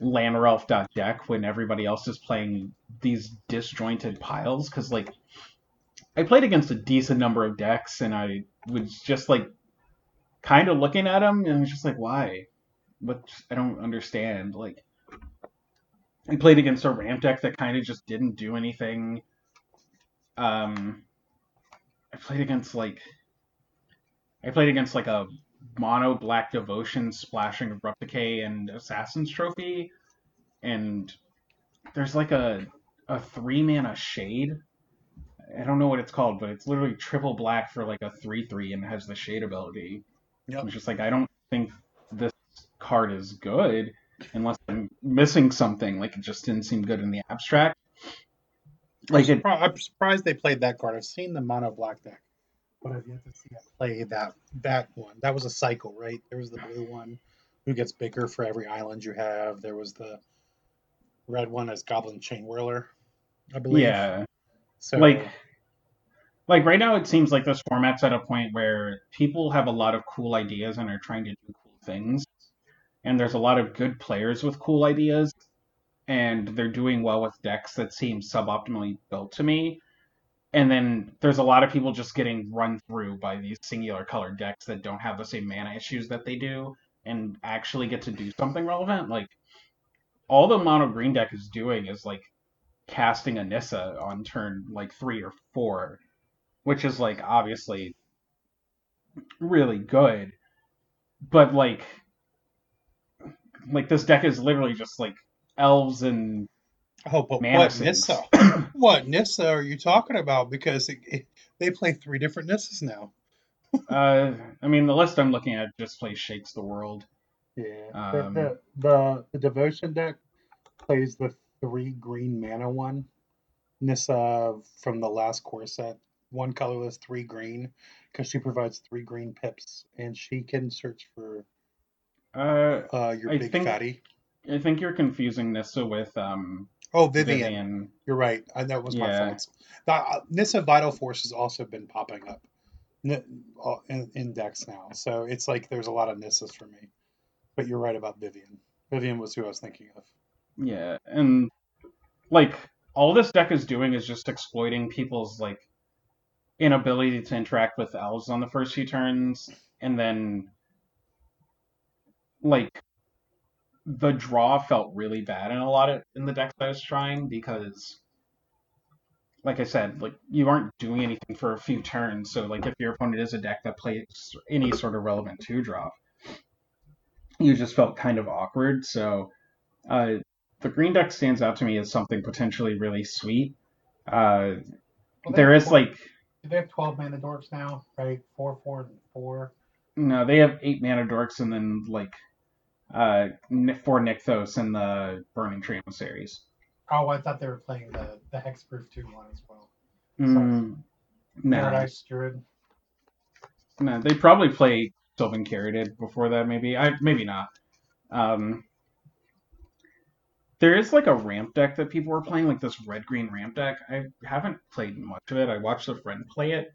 Lanrelf.deck when everybody else is playing these disjointed piles because like I played against a decent number of decks and I was just like kind of looking at them and I was just like why? What? I don't understand. Like I played against a ramp deck that kind of just didn't do anything. Um I played against like I played against like a mono black devotion splashing abrupt decay and assassin's trophy and there's like a a three mana shade i don't know what it's called but it's literally triple black for like a three three and has the shade ability Yep. i'm just like i don't think this card is good unless i'm missing something like it just didn't seem good in the abstract like it Surpri- I'm surprised they played that card. I've seen the mono black deck, but I've yet to see it play that that one. That was a cycle, right? There was the blue one, who gets bigger for every island you have. There was the red one as Goblin Chain Whirler, I believe. yeah So like like right now it seems like this format's at a point where people have a lot of cool ideas and are trying to do cool things. And there's a lot of good players with cool ideas. And they're doing well with decks that seem suboptimally built to me. And then there's a lot of people just getting run through by these singular colored decks that don't have the same mana issues that they do and actually get to do something relevant. Like all the mono green deck is doing is like casting a Nissa on turn like three or four, which is like obviously really good. But like like this deck is literally just like elves and oh, but what Nissa? what Nissa are you talking about? Because it, it, they play three different Nissas now. uh I mean the list I'm looking at just plays Shakes the World. Yeah, Um, the, the the the devotion deck plays the three green mana one. Nissa from the last core set, one colorless, three green, because she provides three green pips, and she can search for Uh uh your I big think- fatty. I think you're confusing Nissa with um Oh, Vivien, Vivien. you're right. I, that was my Yeah. fault. The, uh, Nissa Vital Force has also been popping up uh, in, in decks now, so it's like there's a lot of Nissas for me. But you're right about Vivien. Vivien was who I was thinking of. Yeah, and like all this deck is doing is just exploiting people's like inability to interact with elves on the first few turns, and then like the draw felt really bad in a lot of in the decks I was trying because like I said, like you aren't doing anything for a few turns. So like if your opponent is a deck that plays any sort of relevant two drop, you just felt kind of awkward. So uh, the green deck stands out to me as something potentially really sweet. Uh, Well, there is 12 like They have 12 mana dorks now, right? Four, four, four. no, they have eight mana dorks and then like uh four Nykthos in the Burning Tree series. Oh, I thought they were playing the the hexproof two one as well. Mm, no, Paradise Druid. no, they probably play Sylvan Caryatid before that. Maybe I maybe not. Um, there is like a ramp deck that people were playing, like this red green ramp deck. I haven't played much of it. I watched a friend play it,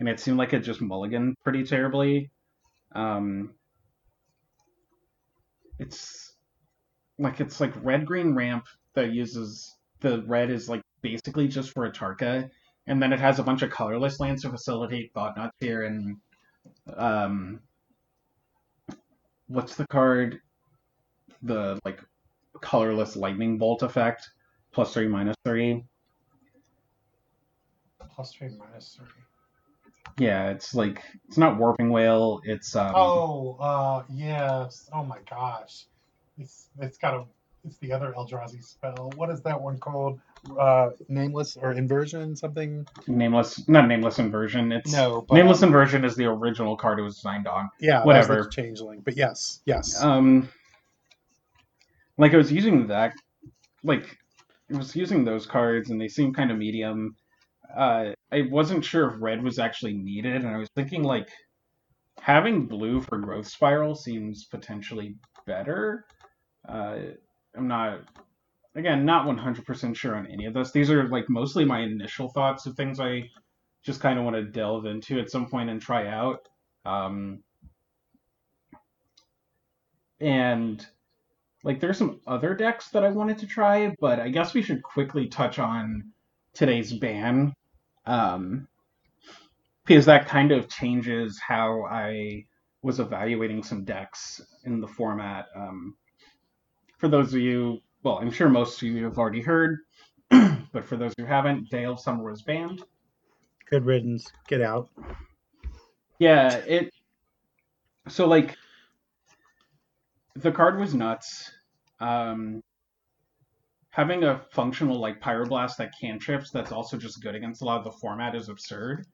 and it seemed like it just mulliganed pretty terribly. Um, it's like it's like red green ramp that uses the red is like basically just for Atarka, and then it has a bunch of colorless lands to facilitate Thought-Knot Seer and um, what's the card? The like colorless lightning bolt effect, plus three, minus three. Plus three, minus three. Yeah, it's like it's not Warping Wail. It's um, Oh, uh, yes. Oh my gosh. It's it's got a it's the other Eldrazi spell. What is that one called? Uh, nameless or inversion something? nameless, not nameless inversion. It's No, but nameless inversion is the original card it was designed on. Yeah, Whatever. Changeling, but yes, yes. Um, like I was using that, like I was using those cards, and they seem kind of medium. Uh, I wasn't sure if red was actually needed, and I was thinking like having blue for growth spiral seems potentially better. Uh, I'm not, again, not 100% sure on any of this. These are like mostly my initial thoughts of things I just kind of want to delve into at some point and try out. Um, and like there's some other decks that I wanted to try, but I guess we should quickly touch on today's ban. Um, because that kind of changes how I was evaluating some decks in the format. Um, for those of you, well, I'm sure most of you have already heard, but for those who haven't, of Summer was banned. Good riddance. Get out. Yeah, it. So like, the card was nuts. Um, having a functional like Pyroblast that cantrips that's also just good against a lot of the format is absurd.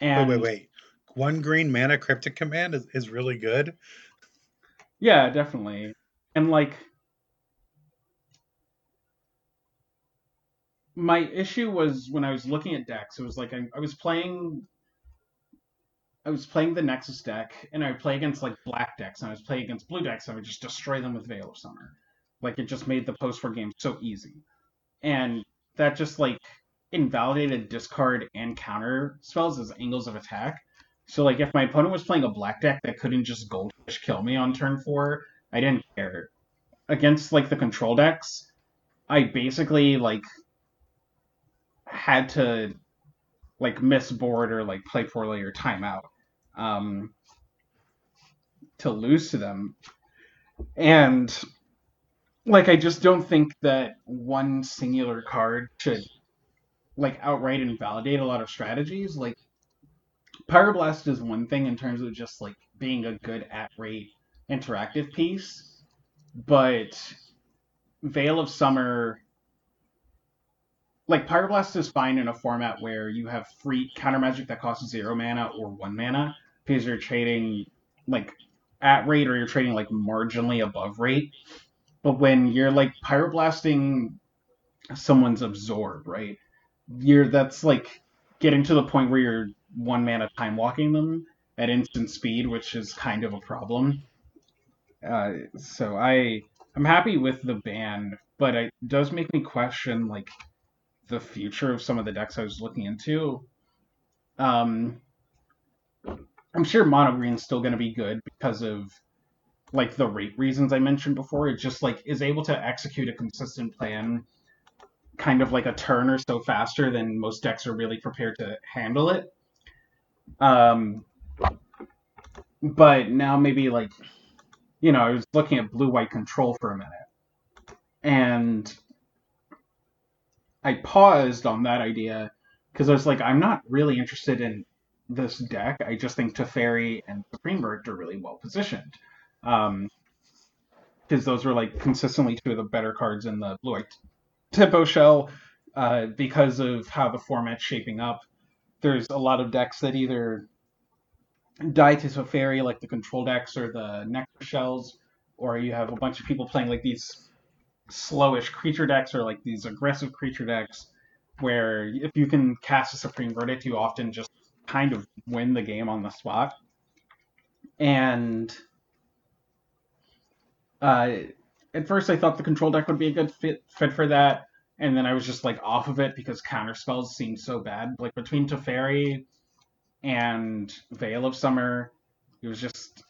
And wait, wait, wait. One green mana cryptic command is, is really good. Yeah, definitely. And like my issue was when I was looking at decks, it was like I, I was playing I was playing the Nexus deck and I would play against like black decks and I was playing against blue decks and I would just destroy them with Veil of Summer. Like it just made the post war game so easy. And that just like invalidated discard and counter spells as angles of attack. So like if my opponent was playing a black deck that couldn't just goldfish kill me on turn four, I didn't care. Against like the control decks, I basically like had to like miss board or like play poorly or timeout um, to lose to them. And like I just don't think that one singular card should like outright invalidate a lot of strategies. Like Pyroblast is one thing in terms of just like being a good at rate interactive piece, but Veil of Summer like Pyroblast is fine in a format where you have free counter magic that costs zero mana or one mana because you're trading like at rate or you're trading like marginally above rate. But when you're like pyroblasting someone's absorb, right? You're that's like getting to the point where you're one mana time walking them at instant speed, which is kind of a problem. Uh, so I I'm happy with the ban, but it does make me question like the future of some of the decks I was looking into. Um, I'm sure mono green's still going to be good because of like the rate reasons I mentioned before. It just like is able to execute a consistent plan, kind of like a turn or so faster than most decks are really prepared to handle it. Um, but now maybe like, you know, I was looking at blue white control for a minute, and I paused on that idea because I was like, I'm not really interested in this deck. I just think Teferi and Supreme Verdict are really well positioned. Um, because those were like consistently two of the better cards in the blue white tempo shell. Uh, because of how the format's shaping up, there's a lot of decks that either die to Teferi, like the control decks or the Nectar shells, or you have a bunch of people playing like these slowish creature decks or like these aggressive creature decks where if you can cast a Supreme Verdict, you often just kind of win the game on the spot. And uh, at first, I thought the control deck would be a good fit fit for that, and then I was just like off of it because counter spells seemed so bad. Like between Teferi and Veil of Summer, it was just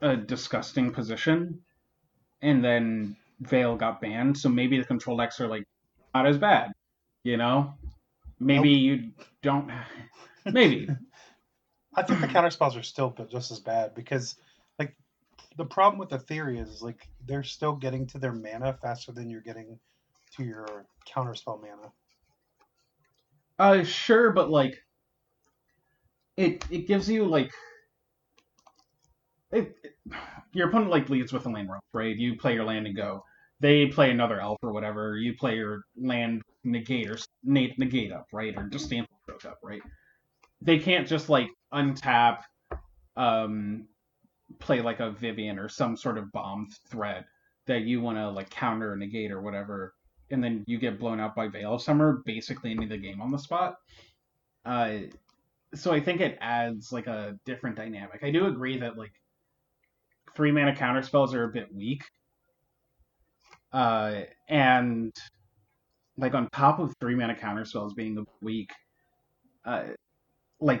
a disgusting position. And then Veil got banned, so maybe the control decks are like not as bad, you know? Maybe you don't. Maybe. I think the counter spells are still just as bad because like the problem with the theory is is like they're still getting to their mana faster than you're getting to your counter spell mana. Uh, sure, but like, it it gives you like, it, it- your opponent like leads with a Llanowar, right? You play your land and go. They play another elf or whatever. You play your land negate or negate negate up, right? Or just stand up, right? They can't just like untap, um, play like a Vivien or some sort of bomb threat that you want to like counter or negate or whatever, and then you get blown out by Veil of Summer, basically ending the game on the spot. Uh, so I think it adds like a different dynamic. I do agree that like three mana counter spells are a bit weak. Uh, and like on top of three mana counter spells being weak, uh, like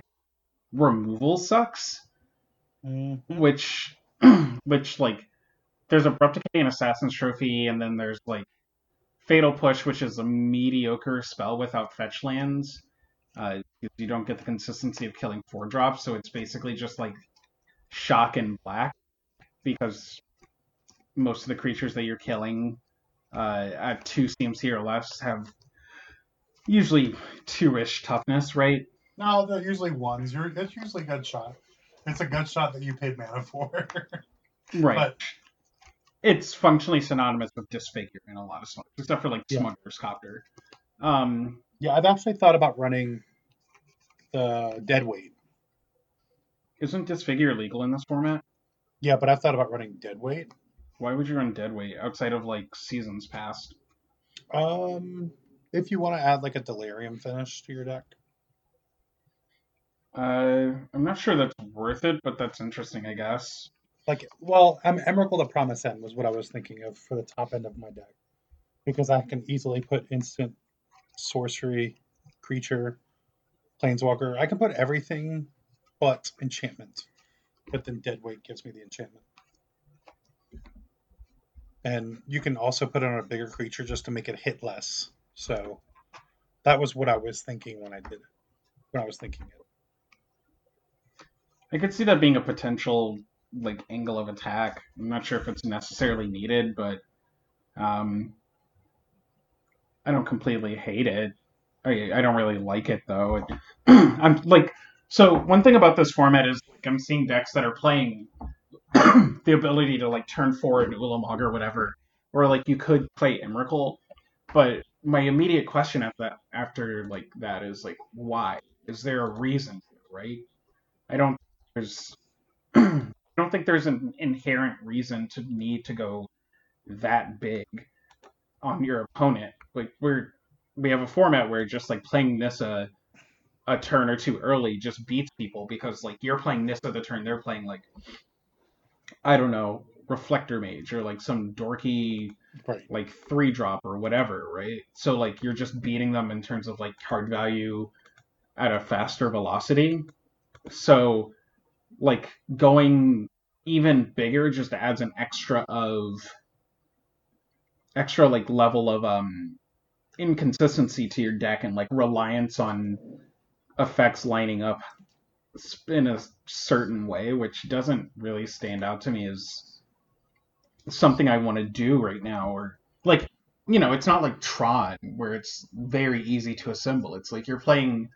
removal sucks Mm-hmm. which which like there's abrupt decay and assassin's trophy and then there's like fatal push which is a mediocre spell without fetch lands uh, you don't get the consistency of killing four drops so it's basically just like shock and black because most of the creatures that you're killing uh, at two cmc or less have usually two-ish toughness right No, they're usually ones. You're, it's usually good shot. It's a good shot that you paid mana for. right But- it's functionally synonymous with disfigure in a lot of songs, except for like Yeah. Smuggler's Copter. Um, Yeah, I've actually thought about running the dead weight. isn't disfigure legal in this format? Yeah, but I've thought about running dead weight. Why would you run dead weight outside of like seasons past? Um, if you want to add like a delirium finish to your deck. Uh, I'm not sure that's worth it, but that's interesting, I guess. Like, well, um, Emrakul the Promised End was what I was thinking of for the top end of my deck, because I can easily put instant sorcery, creature, planeswalker. I can put everything but enchantment, but then dead weight gives me the enchantment. And you can also put on a bigger creature just to make it hit less. So that was what I was thinking when I did it. When I was thinking it. I could see that being a potential like angle of attack. I'm not sure if it's necessarily needed, but um, I don't completely hate it. I, I don't really like it though. I'm like so one thing about this format is like I'm seeing decks that are playing the ability to like turn forward Ulamog or whatever, or like you could play Emrakul, but my immediate question after that after like that is like why? Is there a reason, right? I don't there's I don't think there's an inherent reason to need to go that big on your opponent. Like we're we have a format where just like playing Nissa a turn or two early just beats people because like you're playing Nissa the turn they're playing like I don't know Reflector Mage or like some dorky Right. like three drop or whatever, right? So like you're just beating them in terms of like card value at a faster velocity. So like going even bigger just adds an extra of extra like level of um inconsistency to your deck and like reliance on effects lining up in a certain way which doesn't really stand out to me as something I want to do right now or like you know, it's not like Tron where it's very easy to assemble. It's like you're playing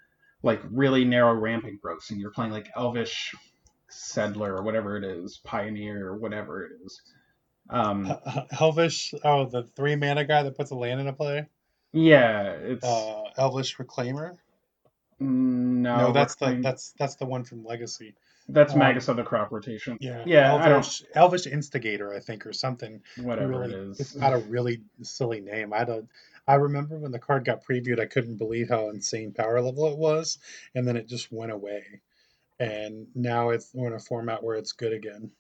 like really narrow ramping growths and you're playing like Elvish Settler or whatever it is, Pioneer or whatever it is. Um, Elvish, oh, the three mana guy that puts a land into play. yeah, it's Uh, Elvish Reclaimer. no, No, that's the that's that's the one from Legacy. that's um, Magus of the Crop rotation. Yeah, Yeah, Elvish, Elvish Instigator, I think, or something. Whatever really, it is. It's got a really silly name. I don't. I remember when the card got previewed, I couldn't believe how insane power level it was, and then it just went away. And now it's we're in a format where it's good again.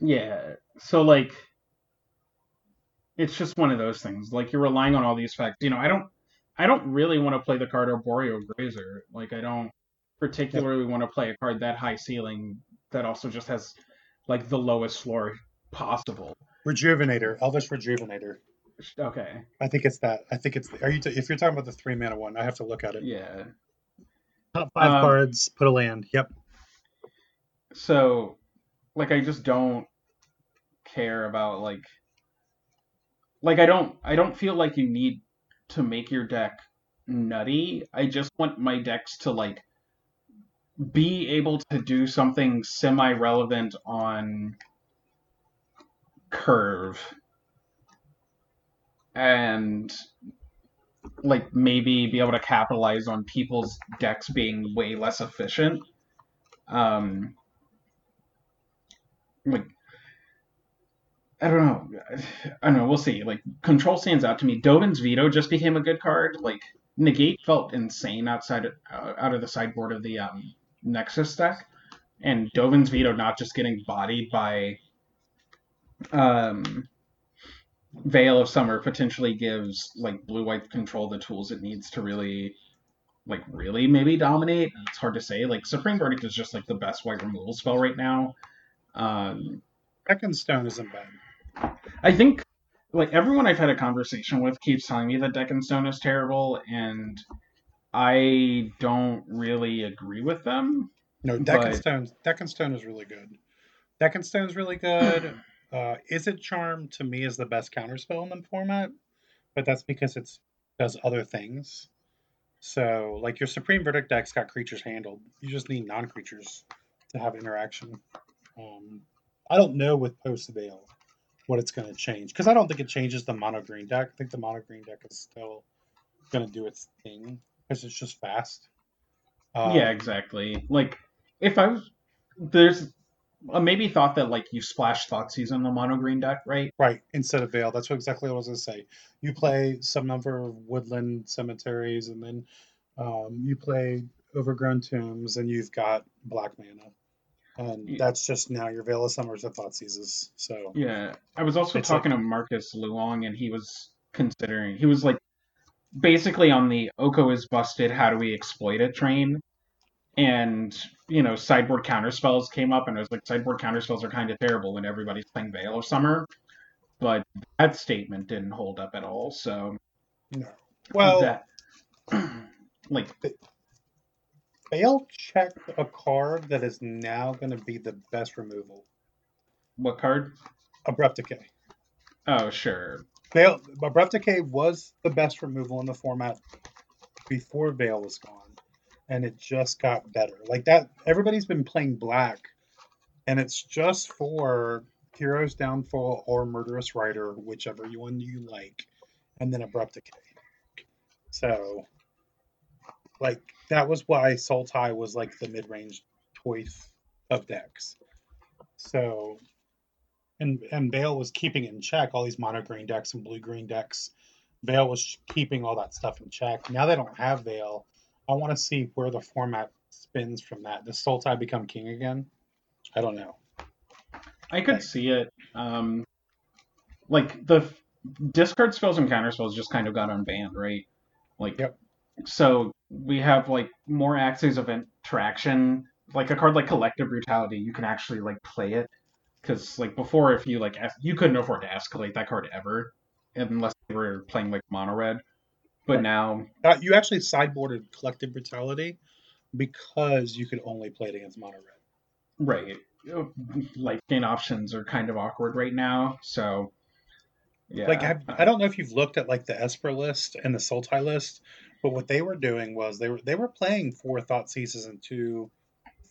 Yeah. So like it's just one of those things. Like you're relying on all these facts. You know, I don't I don't really want to play the card Arboreal Grazer. Like I don't particularly want to play a card that high ceiling that also just has like the lowest floor possible. Rejuvenator, Elvish Rejuvenator. Okay. I think it's that. I think it's. Are you? T- if you're talking about the three mana one, I have to look at it. Yeah. Top five Um, cards, put a land. Yep. So like I just don't care about like like I don't I don't feel like you need to make your deck nutty. I just want my decks to like be able to do something semi-relevant on curve and like maybe be able to capitalize on people's decks being way less efficient um like I don't know. I don't know. We'll see. Like control stands out to me. Dovin's veto just became a good card. Like negate felt insane outside of, uh, out of the sideboard of the um, Nexus deck, and Dovin's veto not just getting bodied by um, Veil of Summer potentially gives like blue white control the tools it needs to really like really maybe dominate. It's hard to say. Like Supreme Verdict is just like the best white removal spell right now. Um, Stone isn't bad. I think like everyone I've had a conversation with keeps telling me that Deck and Stone is terrible, and I don't really agree with them. No, But- Deckenstone. Deckenstone is really good. Deckenstone is really good. Uh, Izzet Charm to me is the best counterspell in the format, but that's because it does other things. So, like your Supreme Verdict deck's got creatures handled. You just need non-creatures to have interaction. Um, I don't know with Post Veil what it's going to change because I don't think it changes the mono green deck. I think the mono green deck is still going to do its thing because it's just fast. Um, yeah, exactly. Like if I was there's maybe thought that like you splash Thoughtseize on the mono green deck, right? Right, instead of Veil. That's what exactly what I was going to say. You play some number of woodland cemeteries, and then um, you play Overgrown Tombs, and you've got black mana. And Yeah. that's just now your Veil of Summers of Thoughtseizes. So, Yeah. I was also talking to Marcus Luong and he was considering he was like basically on the Oko is busted, how do we exploit it train? And you know, sideboard counterspells came up and I was like, sideboard counterspells are kind of terrible when everybody's playing Veil of Summer. But that statement didn't hold up at all, so no. Well, that like Veil checked a card that is now going to be the best removal what card? Abrupt Decay. Oh sure. Veil, Abrupt Decay was the best removal in the format before Veil was gone, and it just got better. Like that, everybody's been playing black, and it's just for Heroes Downfall or Murderous Rider, whichever one you like, and then Abrupt Decay. So, like that was why Sultai was like the mid-range choice of decks. So, and and Bale was keeping in check. All these mono green decks and blue green decks, Veil was keeping all that stuff in check. Now they don't have Veil. I want to see where the format spins from that. Does Sultai become king again? I don't know. I could see it. Um, like the f- discard spells and counter spells just kind of got unbanned, right? Like, Yep. so we have like more axes of interaction. Like a card like Collective Brutality, you can actually like play it because like before, if you like, es- you couldn't afford to escalate that card ever unless you were playing like mono red. But now, Uh, you actually sideboarded Collective Brutality because you could only play it against mono red. right, life gain options are kind of awkward right now. So Yeah. Like have, I don't know if you've looked at like the Esper list and the Sultai list, but what they were doing was they were they were playing four Thoughtseizes and two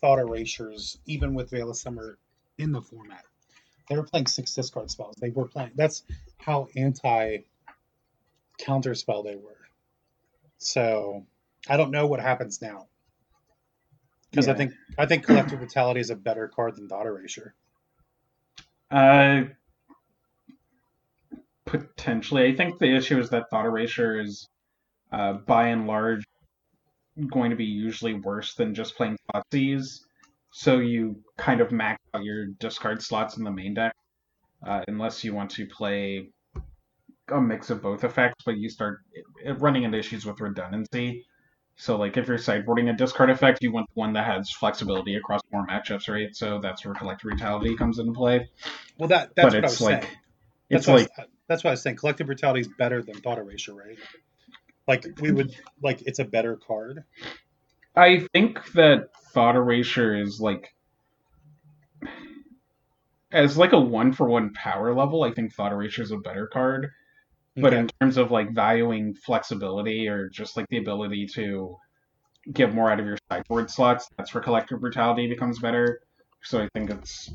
Thought Erasures, even with Veil of Summer in the format. They were playing six discard spells. They were playing. That's how anti counter spell they were. So I don't know what happens now because I think I think Collective Brutality is a better card than Thought Erasure. Uh, potentially. I think the issue is that Thought Erasure is, uh, by and large, going to be usually worse than just playing Thoughtseize. So you kind of max out your discard slots in the main deck, uh, unless you want to play a mix of both effects, but you start eh, running into issues with redundancy. So, like, if you're sideboarding a discard effect, you want one that has flexibility across more matchups, right? So that's where Collective Brutality comes into play Well, that that's but what I was like saying. it's That's what, like I was, that's what I was saying. Collective brutality is better than thought erasure, right? Like we would like it's a better card. I think that Thought Erasure is like as like a one for one power level. I think Thought Erasure is a better card, but Okay. in terms of like valuing flexibility or just like the ability to get more out of your sideboard slots, that's where Collective Brutality becomes better. So I think it's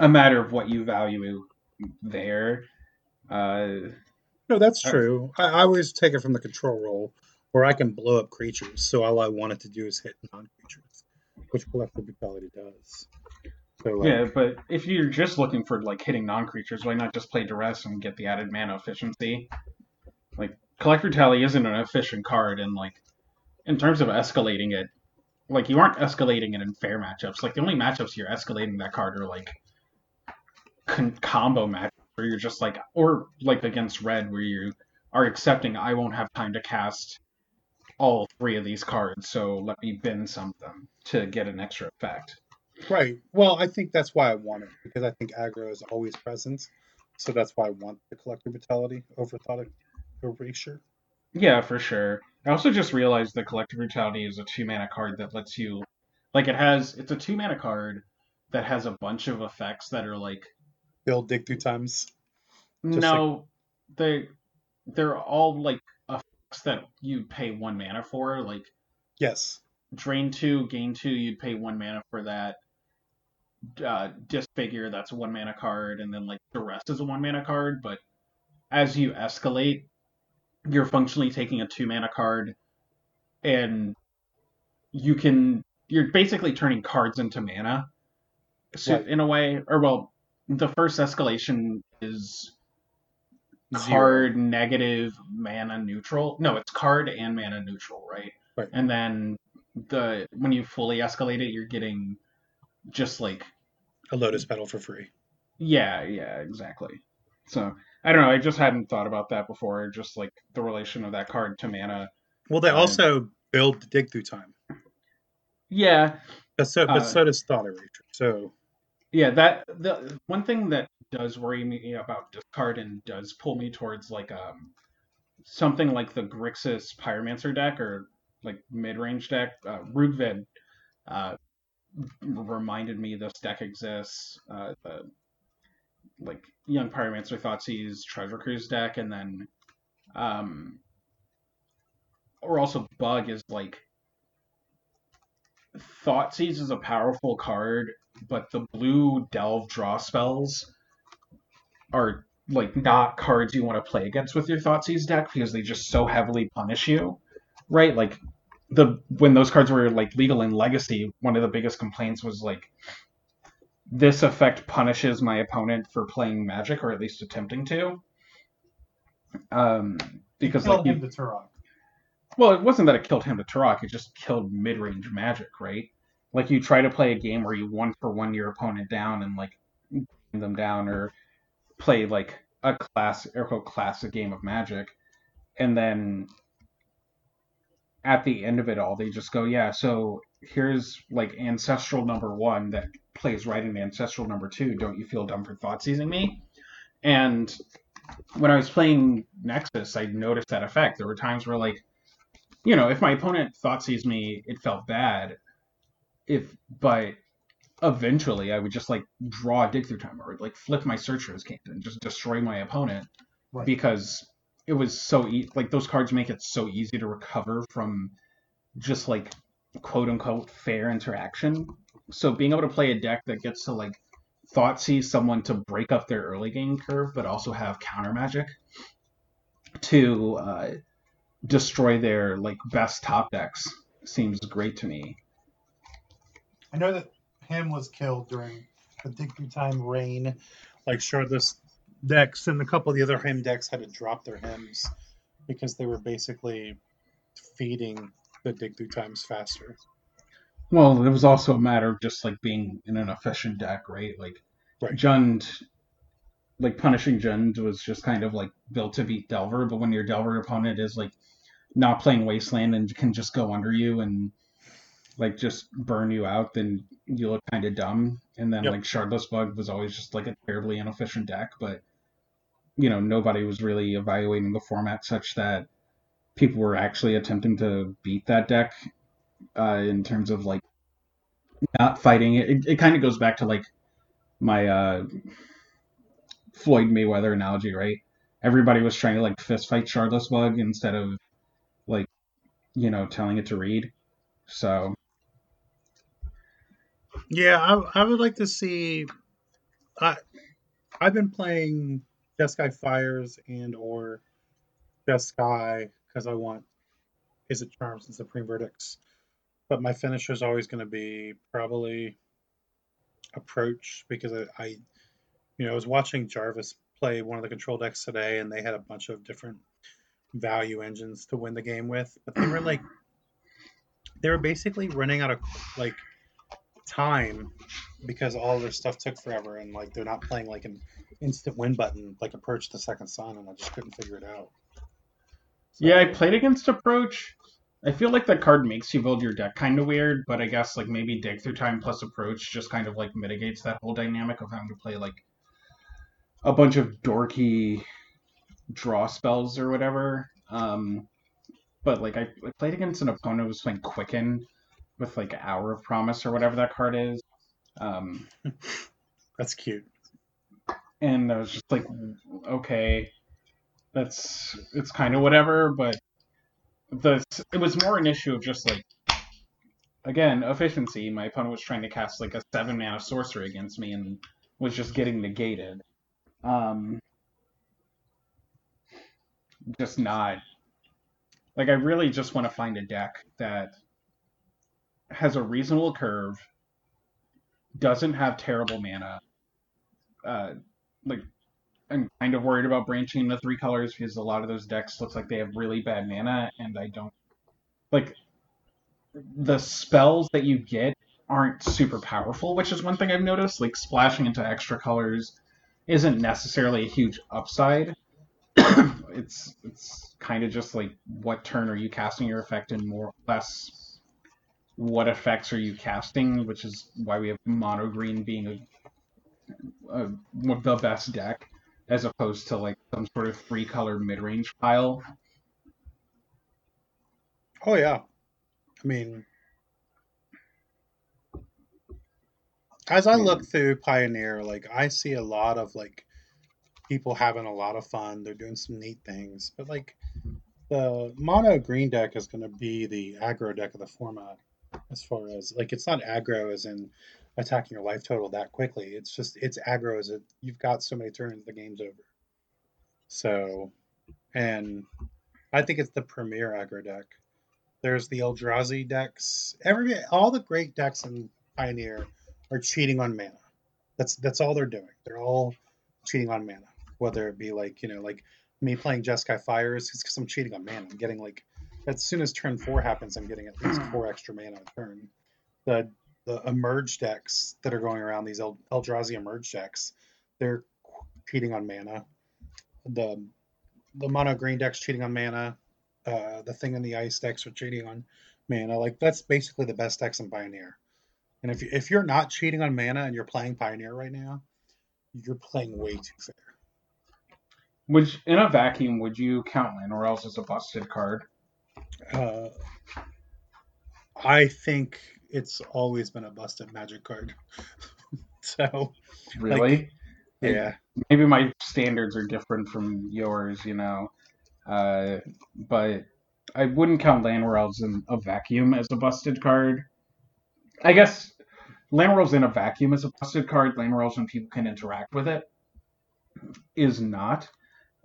a matter of what you value there. Uh, no, that's Uh, true. I, I always take it from the control role where I can blow up creatures. So all I want it to do is hit non-creatures, which collective brutality does. So like, Yeah, but if you're just looking for like hitting non-creatures, why not just play duress and get the added mana efficiency? Like Collector Tally isn't an efficient card, and like in terms of escalating it, like you aren't escalating it in fair matchups. Like the only matchups you're escalating that card are like con- combo matchups where you're just like, or like against red where you are accepting I won't have time to cast all three of these cards, so let me bin some of them to get an extra effect. Right. Well, I think that's why I want it because I think aggro is always present. So that's why I want the collective brutality over thought erasure. Yeah, for sure. I also just realized that Collective Brutality is a two mana card that lets you, like, it has, it's a two mana card that has a bunch of effects that are like, Build dig through times. No, they, they're all like effects that you pay one mana for. Like, Yes. drain two, gain two, you'd pay one mana for that. Uh, disfigure, that's a one mana card, and then like the rest is a one mana card. But as you escalate, you're functionally taking a two mana card, and you can you're basically turning cards into mana. So Right. in a way, or well, the first escalation is Zero. card negative mana neutral. No, it's card and mana neutral, right? Right. And then the when you fully escalate it, you're getting just like A lotus petal for free. yeah, yeah, exactly. So I don't know. I just hadn't thought about that before. Just like the relation of that card to mana. Well, they Um, also build the dig through time, Yeah, but so but uh, so does thought erasure. So yeah. That the one thing that does worry me about discard and does pull me towards like um something like the Grixis Pyromancer deck or like mid range deck. Uh, Rugved uh, reminded me this deck exists. Uh, the like Young Pyromancer Thoughtseize Treasure Cruise deck, and then um, or also Bug is like Thoughtseize is a powerful card, but the blue delve draw spells are like not cards you want to play against with your Thoughtseize deck because they just so heavily punish you, right? Like the when those cards were like legal in Legacy, one of the biggest complaints was like this effect punishes my opponent for playing Magic or at least attempting to. Um, because Killed like you, Hymn to Tourach. well, it wasn't that it killed Hymn to Tourach, it just killed mid range magic, right? Like you try to play a game where you one for one your opponent down and like bring them down or play like a class air quote classic game of magic and then at the end of it all they just go, Yeah, so here's like ancestral number one that plays right into ancestral number two. Don't you feel dumb for thought seizing me? And when I was playing Nexus, I noticed that effect. There were times where like you know, if my opponent Thoughtseizes me, it felt bad. If but eventually I would just like draw a dig through time or like flip my Search for Azcanta and just destroy my opponent Right. because it was so e- like those cards make it so easy to recover from just like quote unquote fair interaction. So being able to play a deck that gets to like Thoughtseize someone to break up their early game curve, but also have counter magic to uh, destroy their like best top decks seems great to me. I know that Hymn was killed during the dig through time reign. Like shardless decks and a couple of the other hymn decks had to drop their hymns because they were basically feeding the dig through times faster. Well, it was also a matter of just like being in an efficient deck, right? Like Right. Jund, like punishing Jund was just kind of like built to beat Delver, but when your Delver opponent is like not playing Wasteland and can just go under you and like just burn you out, then you look kind of dumb. And then Yep. like Shardless Bug was always just like a terribly inefficient deck, but you know nobody was really evaluating the format such that people were actually attempting to beat that deck uh, in terms of like not fighting it. It, it kind of goes back to like my uh, Floyd Mayweather analogy, right? Everybody was trying to like fist fight Shardless Bug instead of like you know telling it to read. So Yeah, I, I would like to see. I I've been playing Jeskai Fires and or Jeskai because I want Izzet Charms and Supreme Verdicts, but my finisher is always going to be probably Approach because I, I you know I was watching Jarvis play one of the control decks today and they had a bunch of different value engines to win the game with, but they were like they were basically running out of like time because all their stuff took forever and like they're not playing like an instant win button like approach the second sun and I just couldn't figure it out. So- yeah, I played against Approach. I feel like that card makes you build your deck kind of weird, but I guess like maybe Dig Through Time plus Approach just kind of like mitigates that whole dynamic of having to play like a bunch of dorky draw spells or whatever. Um, but like I, I played against an opponent who was playing Quicken with like Hour of Promise or whatever that card is. Um, That's cute. and I was just like, okay, that's it's kind of whatever, but the it was more an issue of just like again efficiency. My opponent was trying to cast like a seven mana sorcery against me and was just getting negated. Um, just not like I really just want to find a deck that has a reasonable curve, doesn't have terrible mana, uh, like I'm kind of worried about branching the three colors because a lot of those decks looks like they have really bad mana, and I don't like the spells that you get aren't super powerful, which is one thing I've noticed. Like splashing into extra colors isn't necessarily a huge upside. it's it's kind of just like what turn are you casting your effect in more or less what effects are you casting, which is why we have mono green being a, a the best deck as opposed to like some sort of three color mid range pile. Oh yeah. I mean as I look through Pioneer, like I see a lot of like people having a lot of fun. They're doing some neat things. But like the mono green deck is gonna be the aggro deck of the format as far as like it's not aggro as in attacking your life total that quickly. It's just it's aggro as it you've got so many turns the game's over. So and I think it's the premier aggro deck. There's the Eldrazi decks. Every all the great decks in Pioneer are cheating on mana. That's that's all they're doing. They're all cheating on mana. Whether it be like you know like me playing Jeskai Fires, it's because I'm cheating on mana. I'm getting like as soon as turn four happens, I'm getting at least four extra mana a turn. The the emerge decks that are going around these El- Eldrazi emerge decks, they're cheating on mana. The the mono green decks cheating on mana. Uh, the thing in the ice decks are cheating on mana. Like that's basically the best decks in Pioneer. And if you, if you're not cheating on mana and you're playing Pioneer right now, you're playing way too fair. Which in a vacuum would you count Llanowar Elves as a busted card? Uh, I think it's always been a busted magic card. so Really? Like, yeah, maybe my standards are different from yours, you know. Uh, but I wouldn't count Llanowar Elves in a vacuum as a busted card. I guess Llanowar Elves in a vacuum is a busted card. Llanowar Elves when people can interact with it is not,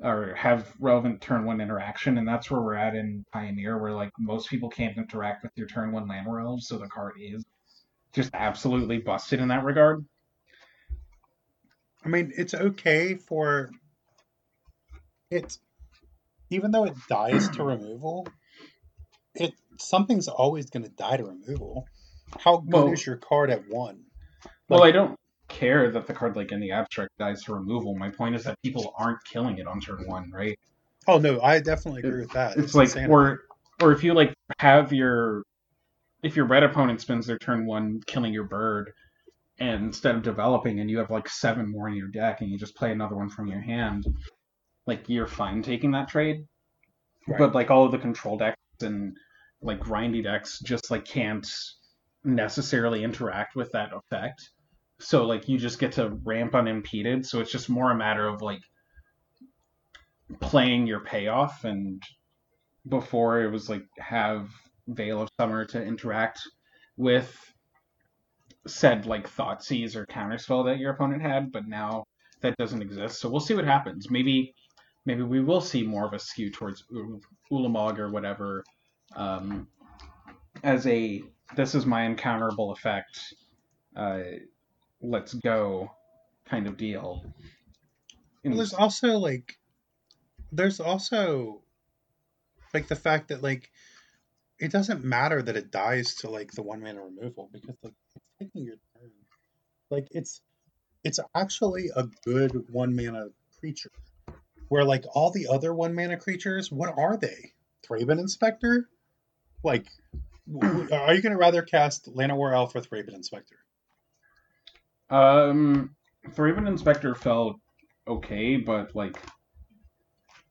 or have relevant turn one interaction, and that's where we're at in Pioneer, where like most people can't interact with your turn one Llanowar Elves, so the card is just absolutely busted in that regard. I mean, it's okay for it, even though it dies to removal. It something's always going to die to removal. How good Well- is your card at one? Well, I don't care that the card like in the abstract dies to removal. My point is that people aren't killing it on turn one, right? Oh no, I definitely agree with that. It's, like insanity. or or if you like have your if your red opponent spends their turn one killing your bird and instead of developing and you have like seven more in your deck and you just play another one from your hand, like you're fine taking that trade. Right. But like all of the control decks and like grindy decks just like can't necessarily interact with that effect. So like you just get to ramp unimpeded. So it's just more a matter of like playing your payoff and before it was like have Veil of Summer to interact with said like Thoughtseize or counterspell that your opponent had, but now that doesn't exist. So we'll see what happens. Maybe maybe we will see more of a skew towards Ulamog or whatever um, as a this is my encounterable effect. Uh, let's go kind of deal. Well, there's also like, there's also like the fact that like it doesn't matter that it dies to like the one mana removal because like it's taking your turn. Like it's it's actually a good one mana creature. Where like all the other one mana creatures, what are they? Thraben Inspector? Like, are you going to rather cast Llanowar Elf with Thraben Inspector? Um, Thraben Inspector felt okay, but like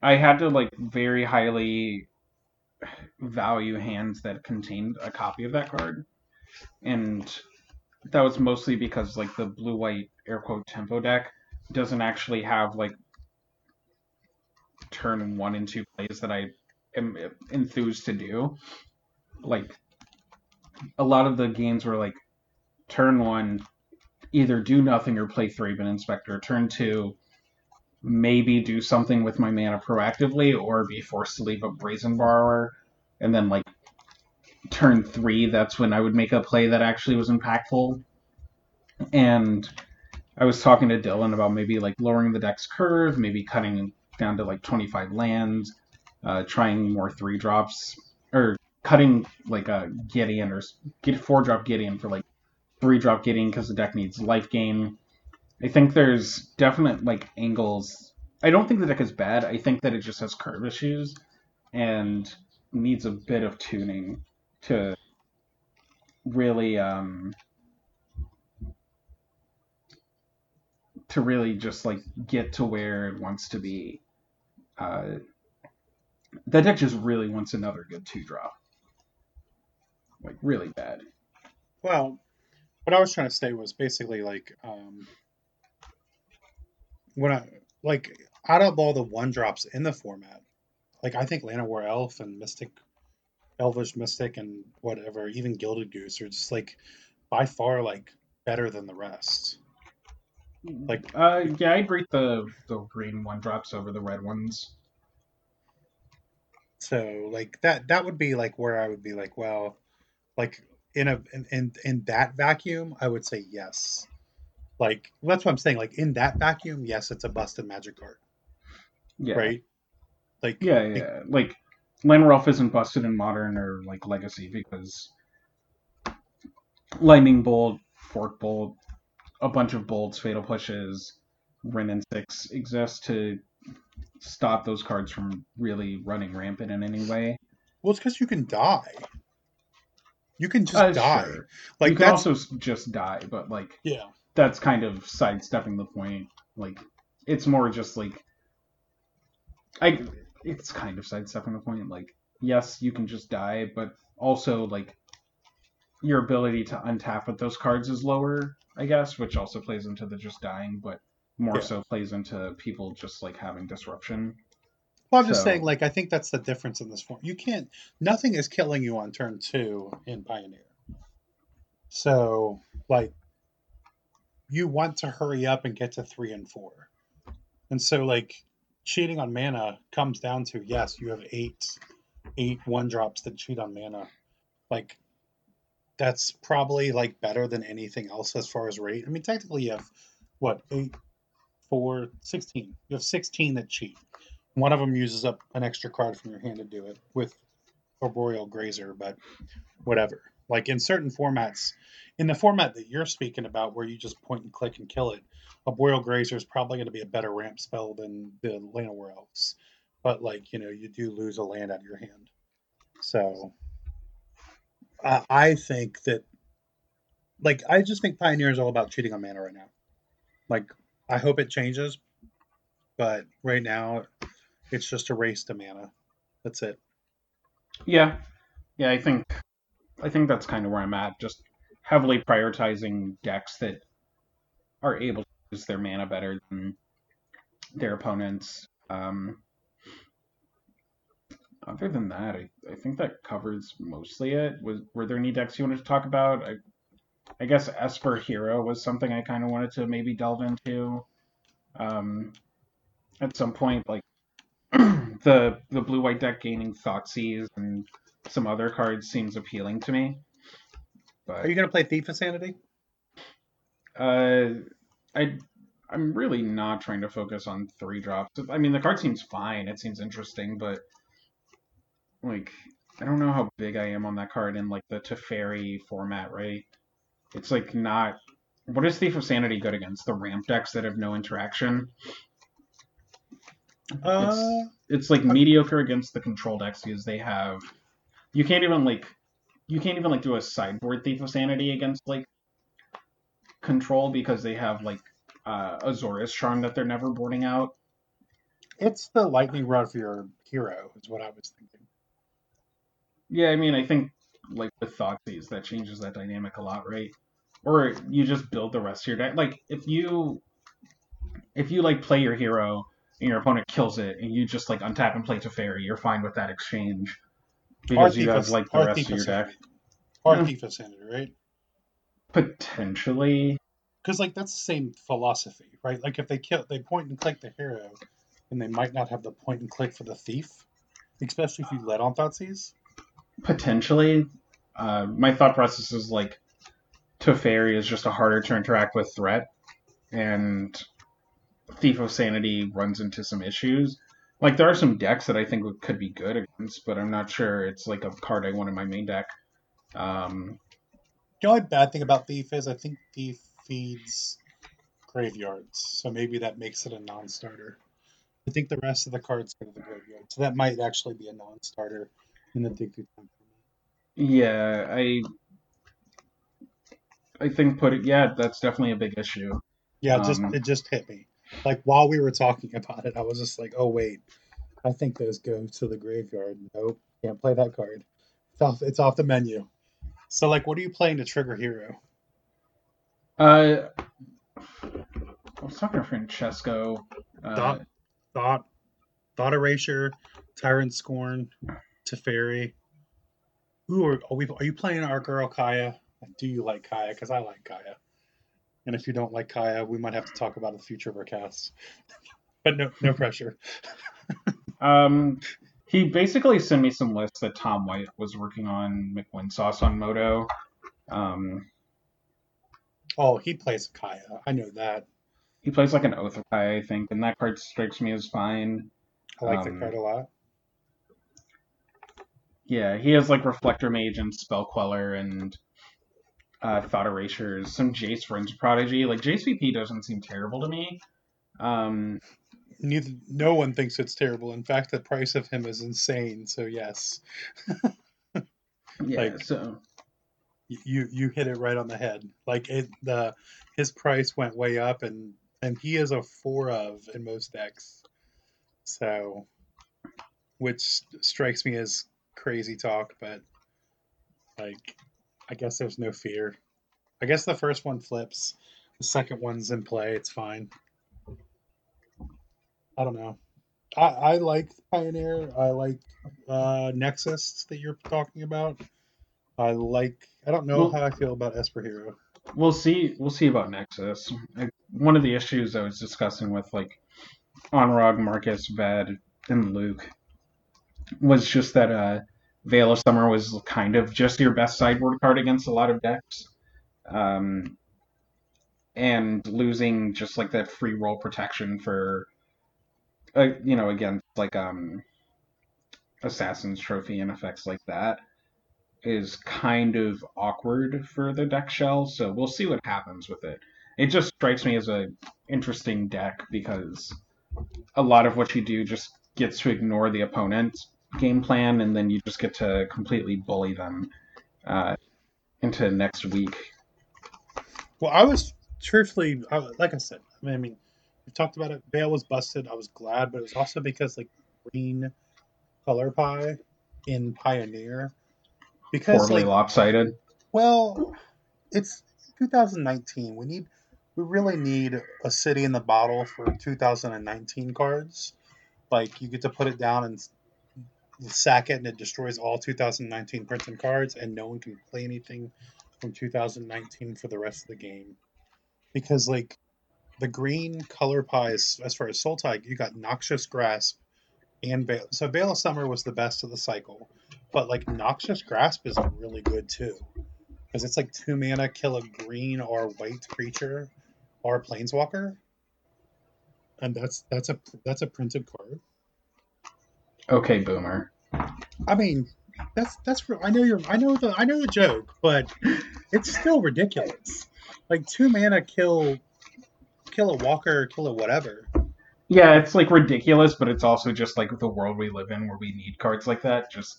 I had to like very highly value hands that contained a copy of that card, and that was mostly because like the blue white air quote tempo deck doesn't actually have like turn one and two plays that I am enthused to do. Like a lot of the games were like turn one either do nothing or play Thraben Inspector. Turn two, maybe do something with my mana proactively, or be forced to leave a Brazen Borrower. And then, like, turn three, that's when I would make a play that actually was impactful. And I was talking to Dylan about maybe, like, lowering the deck's curve, maybe cutting down to, like, 25 lands, uh, trying more three drops, or cutting, like, a Gideon, or get four drop Gideon for, like, three drop Gideon because the deck needs life gain. I think there's definite like angles. I don't think the deck is bad. I think that it just has curve issues and needs a bit of tuning to really um to really just like get to where it wants to be. Uh, that deck just really wants another good two drop, like really bad. Well, what I was trying to say was basically like um when I like out of all the one drops in the format, like I think Llanowar Elf and Mystic Elvish Mystic and whatever, even Gilded Goose are just like by far like better than the rest. Like Uh, yeah, I'd rate the the green one drops over the red ones. so like that that would be like where I would be like, well, like in a in in, in that vacuum, I would say yes. Like that's what I'm saying. Like in that vacuum, yes, it's a busted magic card. Yeah, right? Like Yeah, yeah. Like Llanowar Elf isn't busted in modern or like legacy because lightning bolt, fork bolt, a bunch of bolts, fatal pushes, Wrenn and Six exist to stop those cards from really running rampant in any way. Well, it's because you can die. You can just Uh, die. sure. Like you can that's also just die, but like yeah. that's kind of sidestepping the point. Like it's more just like I it's kind of sidestepping the point. Like yes, you can just die, but also like your ability to untap with those cards is lower, I guess, which also plays into the just dying, but more Yeah. so plays into people just like having disruption. Well, I'm just So- saying, like, I think that's the difference in this form. You can't, nothing is killing you on turn two in Pioneer. So, like, you want to hurry up and get to three and four. And so, like, cheating on mana comes down to yes, you have eight, eight one drops that cheat on mana. Like, that's probably like better than anything else as far as rate. I mean, technically, you have what eight, four, 16. You have 16 that cheat. One of them uses up an extra card from your hand to do it with Arboreal Grazer, but whatever. Like in certain formats, in the format that you're speaking about, where you just point and click and kill it, Arboreal Grazer is probably going to be a better ramp spell than the Llanowar Elves. But like you know, you do lose a land out of your hand. So uh, I think that, like, I just think Pioneer is all about cheating on mana right now. Like, I hope it changes, but right now it's just a race to mana. That's it. Yeah, yeah, I think I think that's kind of where I'm at. Just heavily prioritizing decks that are able to use their mana better than their opponents. Um, other than that, I, I think that covers mostly it. Was were there any decks you wanted to talk about? I, I guess Esper Hero was something I kind of wanted to maybe delve into. Um, at some point, like the the blue white deck gaining Thoughtseize and some other cards seems appealing to me. But Are you going to play Thief of Sanity? uh, I I'm really not trying to focus on three drops. I mean, the card seems fine. It seems interesting, but like I don't know how big I am on that card in like the Teferi format, right? It's like not. What is Thief of Sanity good against? The ramp decks that have no interaction. Uh, It's like mediocre against the control decks because they have. You can't even like. You can't even like do a sideboard Thief of Sanity against like control because they have like uh, Azorius Charm that they're never boarding out. it's the lightning rod for your hero, is what I was thinking. Yeah, I mean, I think like with Thoughtseize, that changes that dynamic a lot, right? Or you just build the rest of your deck. Like if you if you like play your hero and your opponent kills it, and you just like untap and play Teferi, you're fine with that exchange because you have like the rest of your deck. Or Yeah. Thief of Sanity, right? Potentially, Because like that's the same philosophy, right? Like if they kill, they point and click the hero, and they might not have the point and click for the thief, especially if you let on Thoughtseize. potentially. Uh, my thought process is like Teferi is just a harder to interact with threat, and Thief of Sanity runs into some issues. Like there are some decks that I think could be good against, but I'm not sure it's like a card I want in my main deck. Um, The only bad thing about Thief is I think Thief feeds graveyards, so maybe that makes it a non-starter. I think the rest of the cards go to the graveyard, so that might actually be a non-starter in the dig through time. yeah, I I think put it. Yeah, that's definitely a big issue. Yeah, it just Um, it just hit me. Like while we were talking about it, I was just like, oh wait, I think those go to the graveyard. Nope, can't play that card. It's off. It's off the menu. So like, what are you playing to trigger hero? Uh, I was talking to Francesco. Uh, Thought, thought, thought erasure, tyrant scorn, Teferi. Ooh, are, are we? Are you playing our girl Kaya? Do you like Kaya? Because I like Kaya. And if you don't like Kaya, we might have to talk about the future of our cast. but no, no pressure. Um, he basically sent me some lists that Tom White was working on McWin sauce on Moto. Um, Oh, he plays Kaya. I know that. he plays like an Oath of Kaya, I think, and that card strikes me as fine. I like the Um, card a lot. Yeah, he has like Reflector Mage and Spell Queller and uh, Thought Erasures, some Jace Vryn's Prodigy. Like Jace VP doesn't seem terrible to me. Um, Neither, no one thinks it's terrible. In fact, the price of him is insane. So yes, yeah, Like- so you you hit it right on the head. Like it, the his price went way up, and and he is a four of in most decks. So, which strikes me as crazy talk, but like I guess there's no fear. I guess the first one flips, the second one's in play. It's fine. I don't know. I, I like Pioneer. I like uh, Nexus that you're talking about. I like. I don't know Well- how I feel about Esper Hero. We'll see. We'll see about Nexus. I, one of the issues I was discussing with like Onrog, Marcus, Ved, and Luke was just that uh, Veil of Summer was kind of just your best sideboard card against a lot of decks, um, and losing just like that free roll protection for, uh, you know, against like um, Assassin's Trophy and effects like that is kind of awkward for the deck shell, so we'll see what happens with it. It just strikes me as a interesting deck because a lot of what you do just gets to ignore the opponent's game plan, and then you just get to completely bully them uh, into next week. Well, I was truthfully, I, like I said, I mean, I mean, we talked about it. Veil was busted. I was glad, but it was also because like green color pie in Pioneer. Because Horribly like, lopsided. well, it's 2019. We need, we really need a city in the bottle for 2019 cards. Like you get to put it down and sack it, and it destroys all 2019 printed cards, and no one can play anything from 2019 for the rest of the game. Because like the green color pies, as far as Sultai, you got Noxious Grasp and Veil. So Veil of Summer was the best of the cycle, but like Noxious Grasp is really good too, because it's like two mana, kill a green or white creature or a planeswalker, and that's that's a that's a printed card. Okay, Boomer. I mean, that's that's. I know you're. I know the I know the joke, but it's still ridiculous. Like two mana kill, kill a walker, kill a whatever. Yeah, it's like ridiculous, but it's also just like the world we live in where we need cards like that. Just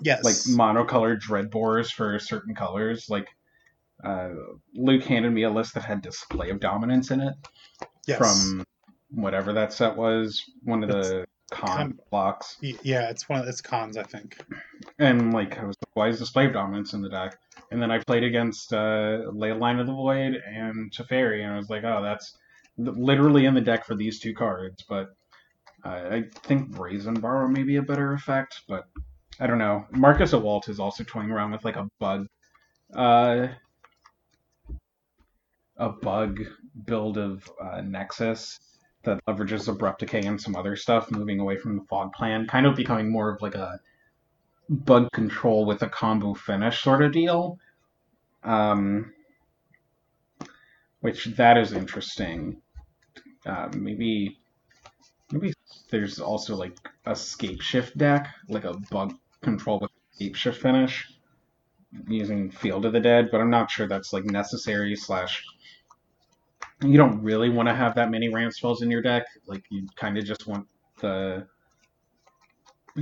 Yes, like monocolored dreadbores for certain colors. Like uh, Luke handed me a list that had display of dominance in it yes. from whatever that set was, one of the con con- blocks. Yeah, it's one of it's cons, I think. And like I was like, why is display of dominance in the deck? And then I played against uh, Leyline of the Void and Teferi, and I was like, oh, that's literally in the deck for these two cards. But uh, I think Brazen Borrow may be a better effect, but I don't know. Marcus Awalt is also toying around with like a bug, uh, a bug build of uh, Nexus that leverages abrupt decay and some other stuff, moving away from the fog plan, kind of becoming more of like a bug control with a combo finish sort of deal. Um, which that is interesting. Uh, maybe maybe there's also like a scape shift deck, like a bug control with scape shift finish using Field of the Dead, but I'm not sure that's like necessary slash you don't really want to have that many ramp spells in your deck. Like you kind of just want the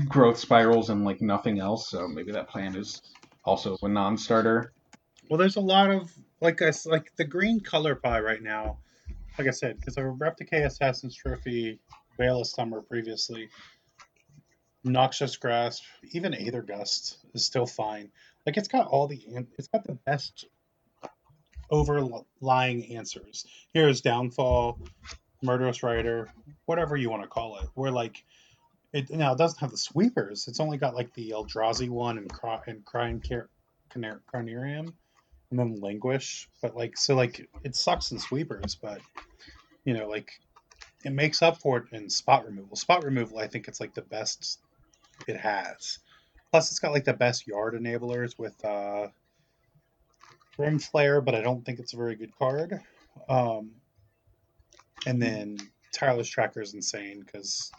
growth spirals and like nothing else. So maybe that plan is also a non-starter. Well, there's a lot of like I like the green color pie right now. Like I said, because of Replicate Assassin's Trophy, Veil of Summer previously, Noxious Grasp, even Aether Gust is still fine. Like it's got all the it's got the best overlying answers. Hero's Downfall, Murderous Rider, whatever you want to call it. We're like it now it doesn't have the sweepers. It's only got like the Eldrazi one and Cry and Crying Car- Carnarium and then Languish. But like so like it sucks in sweepers, but you know, like it makes up for it in spot removal. Spot removal, I think it's like the best it has. Plus, it's got like the best yard enablers with uh, Grim Flayer, but I don't think it's a very good card. Um, and then Tireless Tracker is insane because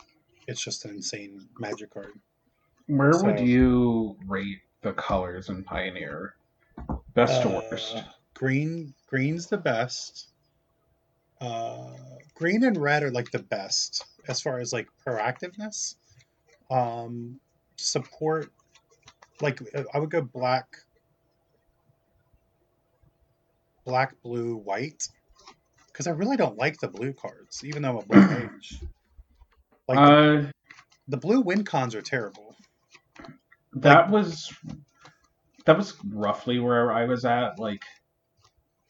it's just an insane magic card. Where would you rate the colors in Pioneer? Best to worst. Uh, Green, green's the best. Uh, green and red are like the best as far as like proactiveness. Um, support, like uh, I would go black, black, blue, white, because I really don't like the blue cards, even though I'm a blue mage. Like the, uh, the blue win cons are terrible. that was that was roughly where I was at. Like,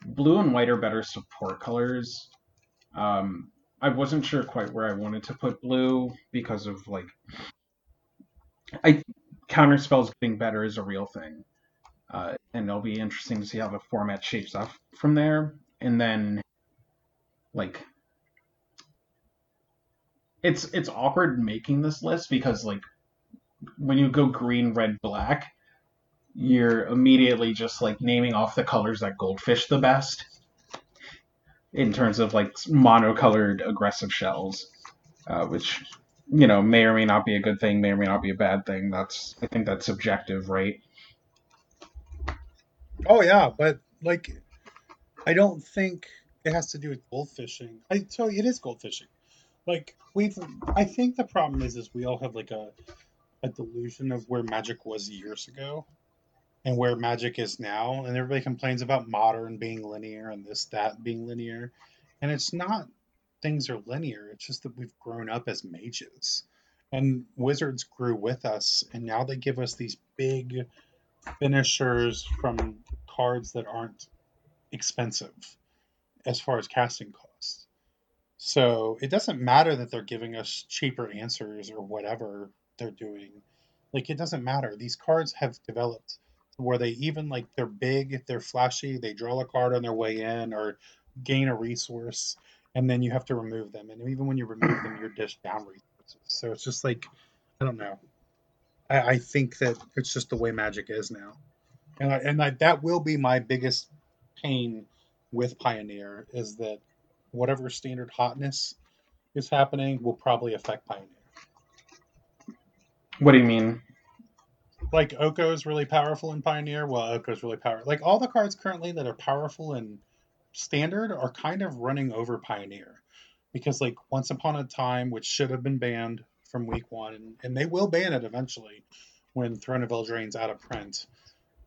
blue and white are better support colors. Um, I wasn't sure quite where I wanted to put blue because of like, I counter spells getting better is a real thing, uh, and it'll be interesting to see how the format shapes up from there. And then, like, it's it's awkward making this list because like when you go green, red, black, you're immediately just like naming off the colors that goldfish the best in terms of like monocolored aggressive shells, uh, which you know may or may not be a good thing, may or may not be a bad thing. That's I think that's subjective, right? Oh yeah, but like, I don't think it has to do with gold fishing. I tell you, it is gold fishing. Like we've, I think the problem is, is we all have like a, a delusion of where magic was years ago, and where magic is now, and everybody complains about modern being linear and this that being linear, and it's not. Things are linear. It's just that we've grown up as mages, and wizards grew with us, and now they give us these big finishers from cards that aren't expensive as far as casting costs. So it doesn't matter that they're giving us cheaper answers or whatever they're doing. Like it doesn't matter. These cards have developed where they even like they're big, they're flashy, they draw a card on their way in or gain a resource, and then you have to remove them. And even when you remove them, you're dished down resources. So it's just like I don't know. I, I think that it's just the way magic is now, and I, and I, that will be my biggest pain with Pioneer is that whatever standard hotness is happening will probably affect Pioneer. What do you mean? Like Oko is really powerful in Pioneer. Well, Oko is really powerful. Like all the cards currently that are powerful in Standard are kind of running over Pioneer because like Once Upon a Time, which should have been banned from week one, and, and they will ban it eventually when Throne of Eldraine's out of print.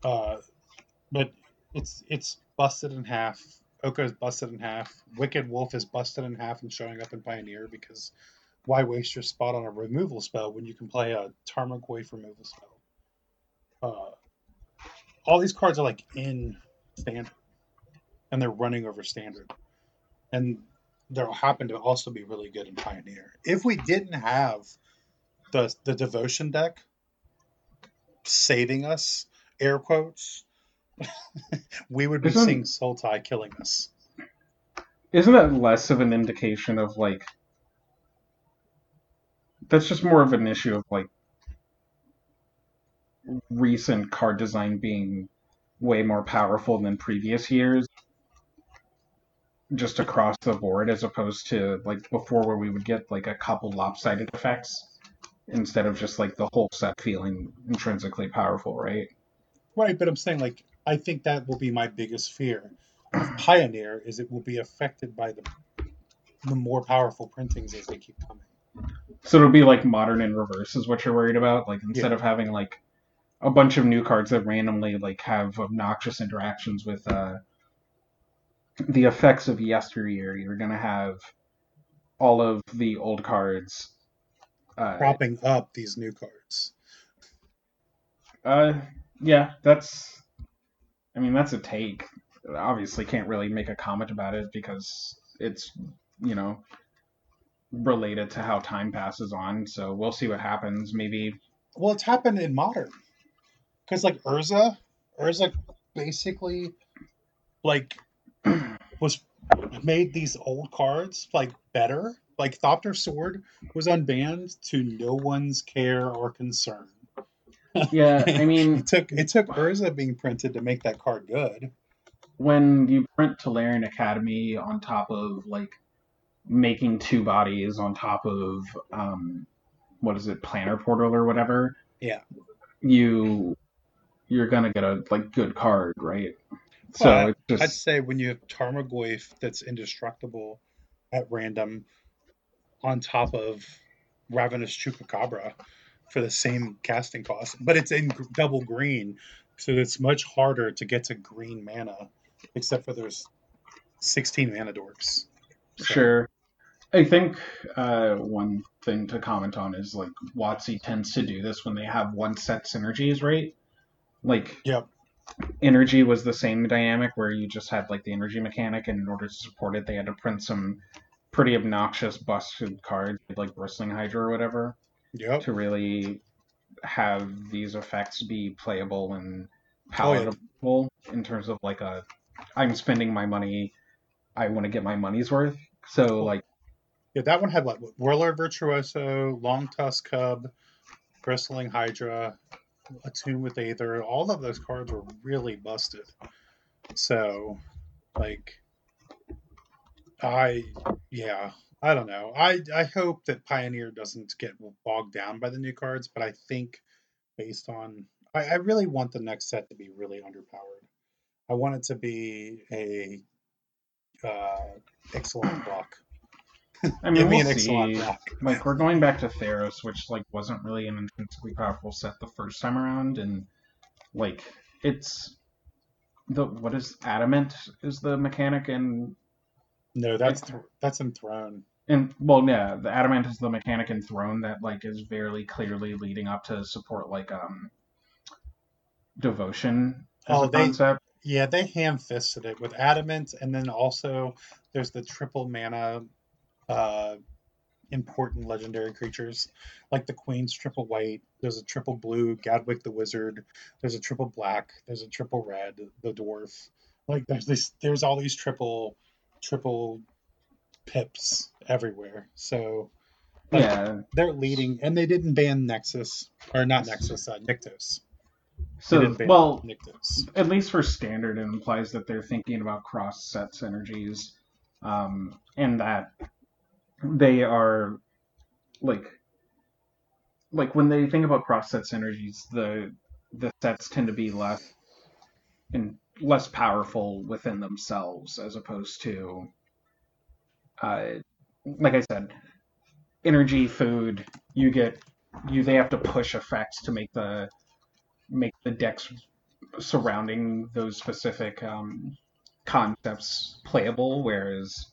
Uh, but it's it's busted in half. Oko is busted in half. Wicked Wolf is busted in half and showing up in Pioneer because why waste your spot on a removal spell when you can play a Tarmogoyf removal spell? Uh, all these cards are like in standard, and they're running over standard, and they'll happen to also be really good in Pioneer. If we didn't have the the devotion deck saving us, air quotes, we would be Isn't- seeing Sultai killing us. Isn't that less of an indication of like that's just more of an issue of like recent card design being way more powerful than previous years just across the board as opposed to like before where we would get like a couple lopsided effects instead of just like the whole set feeling intrinsically powerful right Right, but I'm saying like I think that will be my biggest fear. of Pioneer is it will be affected by the the more powerful printings as they keep coming. So it'll be like modern in reverse is what you're worried about. Like instead Yeah. of having like a bunch of new cards that randomly like have obnoxious interactions with uh the effects of yesteryear, you're gonna have all of the old cards. Uh, propping up these new cards. uh yeah, that's I mean that's a take. Obviously can't really make a comment about it because it's you know related to how time passes on, so we'll see what happens. Maybe Well, it's happened in modern. Because like Urza, Urza basically like was made these old cards like better. Like Thopter Sword was unbanned to no one's care or concern. Yeah, I mean, It took it took Urza being printed to make that card good. when you print Tolarian Academy on top of like making two bodies on top of um, what is it, Planar Portal or whatever, Yeah. you you're gonna get a like good card, right? So Well, I'd just say when you have Tarmogoyf that's indestructible at random on top of Ravenous Chupacabra for the same casting cost, but it's in double green, so it's much harder to get to green mana, except for there's 16 mana dorks. So- sure. I think uh, one thing to comment on is like WotC tends to do this when they have one set synergies, right? Like Yep. energy was the same dynamic where you just had like the energy mechanic, and in order to support it, they had to print some pretty obnoxious busted cards like bristling hydra or whatever Yep. to really have these effects be playable and Oh, yeah. palatable in terms of like a I'm spending my money, I want to get my money's worth. So like Yeah, that one had like Whirler Virtuoso, Long Tusk Cub, Bristling Hydra, Attune with Aether. All of those cards were really busted. So, like, I, yeah, I don't know. I, I hope that Pioneer doesn't get bogged down by the new cards, but I think based on, I, I really want the next set to be really underpowered. I want it to be a uh, excellent block. I mean me we'll see. Like we're going back to Theros, which like wasn't really an intrinsically powerful set the first time around, and like it's the what is adamant is the mechanic and No, that's th- that's enthroned. And well yeah the adamant is the mechanic in throne that like is very clearly leading up to support like um devotion as Oh, a they- concept Yeah, they ham fisted it with adamant, and then also there's the triple mana uh, important legendary creatures, like the Queen's triple white. There's a triple blue Gadwick the Wizard. There's a triple black. There's a triple red the Dwarf. Like there's this, there's all these triple, triple pips everywhere. So like, yeah they're leading, and they didn't ban Nexus or not Nexus, uh, Nykthos. So well Nykthos. at least for standard, it implies that they're thinking about cross set synergies, um, and that they are like like when they think about cross set synergies, the the sets tend to be less and less powerful within themselves as opposed to uh, like I said, energy, food. You get you they have to push effects to make the make the decks surrounding those specific um, concepts playable. Whereas,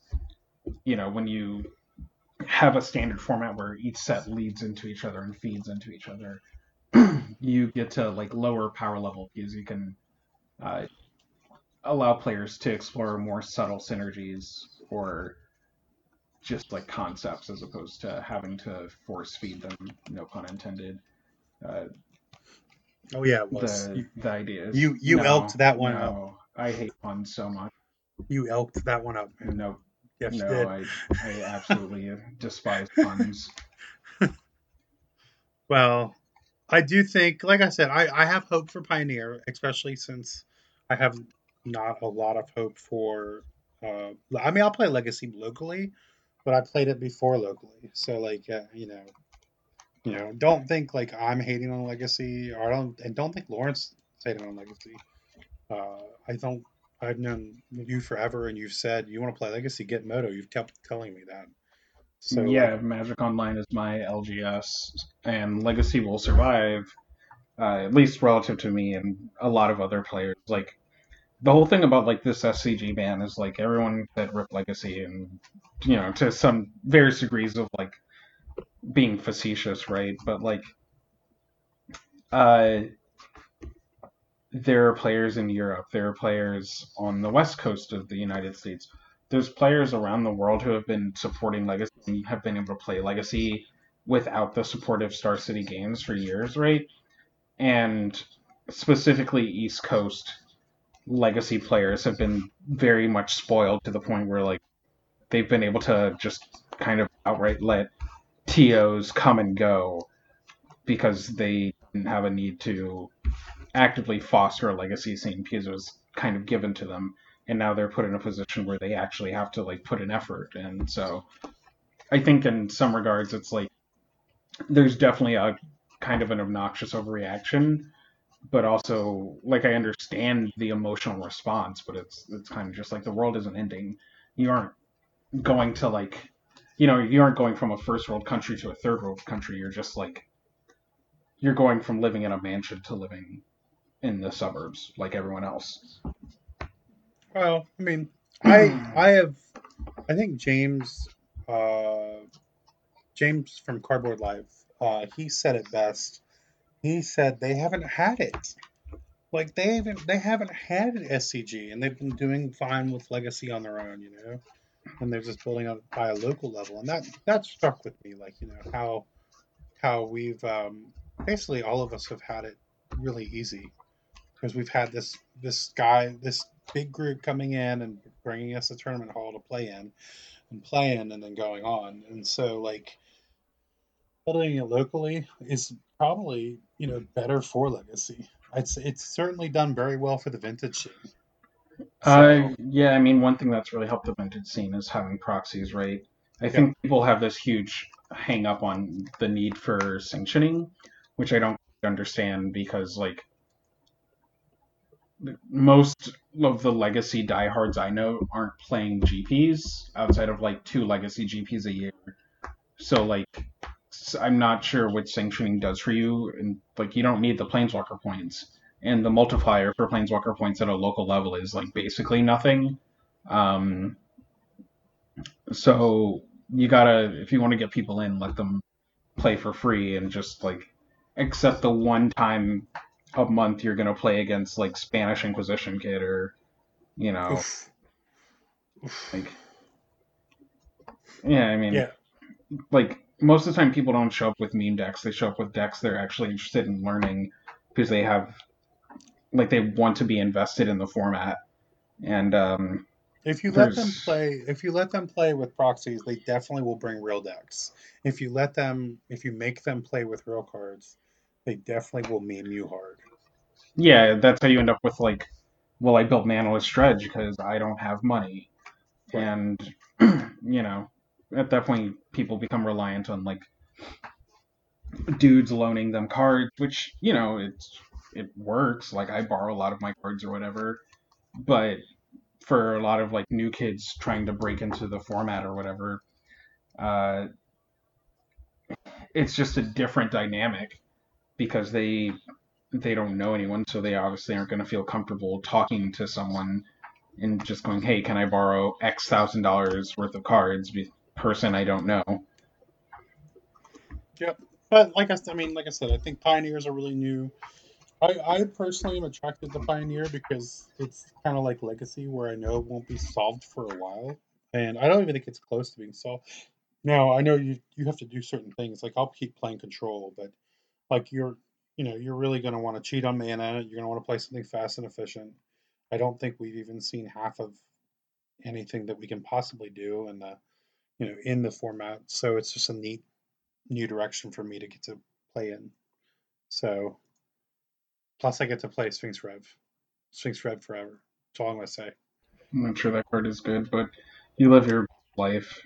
you know, when you have a standard format where each set leads into each other and feeds into each other, you get to like lower power level because you can uh, allow players to explore more subtle synergies or just like concepts as opposed to having to force feed them. No pun intended. Uh, Oh yeah, it was. the the ideas. you- you No, elked that one no, I hate puns so much. You elked that one up. No, Yes, no. I I absolutely despise puns. Well, I do think, like I said, I, I have hope for Pioneer, especially since I have not a lot of hope for. Uh, I mean, I'll play Legacy locally, but I played it before locally, so like uh, you know, you know, don't think like I'm hating on Legacy, or I don't, and don't think Lawrence hating on Legacy. Uh, I don't. I've known you forever, and you've said you want to play Legacy, get Moto. You've kept telling me that. So yeah, Magic Online is my LGS, and Legacy will survive, uh, at least relative to me and a lot of other players. Like the whole thing about like this SCG ban is like everyone said rip Legacy, and you know to some various degrees of like being facetious, right? But like, uh, there are players in Europe, there are players on the west coast of the United States there's players around the world who have been supporting Legacy and have been able to play Legacy without the support of Star City Games for years, right? And specifically East Coast Legacy players have been very much spoiled to the point where like they've been able to just kind of outright let TOs come and go because they didn't have a need to actively foster a legacy scene because it was kind of given to them. And now they're put in a position where they actually have to like put an effort. And so i think in some regards it's like there's definitely a kind of an obnoxious overreaction but also like i understand the emotional response but it's it's kind of just like the world isn't ending. You aren't going to like you know you aren't going from a first world country to a third world country. You're just like you're going from living in a mansion to living in the suburbs like everyone else. Well, I mean, I I have I think James uh, James from Cardboard Live uh, he said it best. He said they haven't had it. like they haven't they haven't had an SCG and they've been doing fine with Legacy on their own, you know, and they're just building up by a local level, and that that struck with me, like you know how how we've um, basically all of us have had it really easy. Because we've had this this guy this big group coming in and bringing us a tournament hall to play in and playing and then going on, and so like building it locally is probably you know better for Legacy. It's it's certainly done very well for the vintage scene. Uh, yeah, I mean, one thing that's really helped the vintage scene is having proxies, right? I think people have this huge hang up on the need for sanctioning, which I don't understand because, like, most of the legacy diehards I know aren't playing GPs outside of like two legacy GPs a year. So, like, I'm not sure what sanctioning does for you, and like, you don't need the planeswalker points and the multiplier for planeswalker points at a local level is like basically nothing. Um, so you gotta, if you want to get people in, let them play for free and just like accept the one time a month you're gonna play against like Spanish Inquisition kid or you know Oof. Oof. like yeah, I mean Yeah. like most of the time people don't show up with meme decks they show up with decks they're actually interested in learning because they have like they want to be invested in the format and um If you let them play, if you let them play with proxies, they definitely will bring real decks. If you let them, if you make them play with real cards, they definitely will meme you hard. yeah that's how you end up with like well i built manaless dredge because i don't have money Right. and you know at that point people become reliant on like dudes loaning them cards which you know it's it works. Like i borrow a lot of my cards or whatever. But for a lot of like new kids trying to break into the format or whatever uh it's just a different dynamic because they they don't know anyone so they obviously aren't going to feel comfortable talking to someone and just going hey can i borrow x thousand dollars worth of cards person i don't know Yep. But like I, I mean, like I said, I think pioneers are really new. I, I personally am attracted to pioneer because it's kind of like legacy, where I know it won't be solved for a while, and I don't even think it's close to being solved. Now I know you you have to do certain things. Like I'll keep playing control, but like you're you know you're really going to want to cheat on mana. You're going to want to play something fast and efficient. I don't think we've even seen half of anything that we can possibly do in the you know in the format. So it's just a neat new direction for me to get to play in. So, plus I get to play Sphinx Rev, Sphinx Rev forever. That's all I'm gonna say. i'm not sure that card is good but you live your life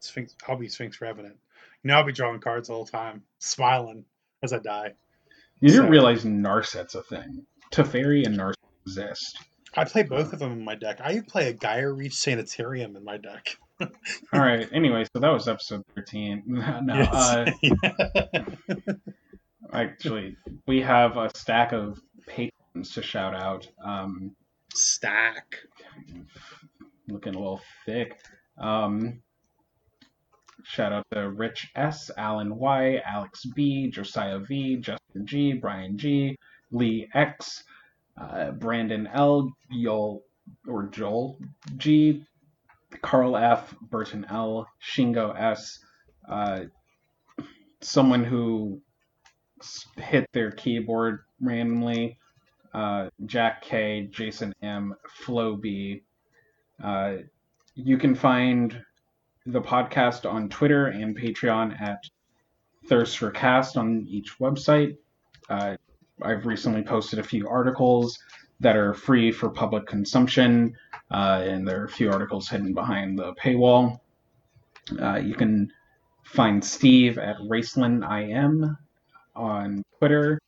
Sphinx, I'll be Sphinx Rev in it. You know, I'll be drawing cards all the time, smiling as I die. you didn't realize narset's a thing teferi and narset exist I play both of them in my deck. I play a Geier Reach Sanitarium in my deck. all right anyway so that was episode 13 no uh, Yes. actually we have a stack of patrons to shout out um Stack. looking a little thick. Um, shout out to Rich S, Alan Y, Alex B, Josiah V, Justin G, Brian G, Lee X, uh, Brandon L, Joel or Joel G, Carl F, Burton L, Shingo S, uh, someone who hit their keyboard randomly, uh, Jack K, Jason M, Flo B. Uh, you can find the podcast on Twitter and Patreon at Thirst for Cast on each website. Uh, I've recently posted a few articles that are free for public consumption, uh, and there are a few articles hidden behind the paywall. Uh, you can find Steve at RacelinIM on Twitter.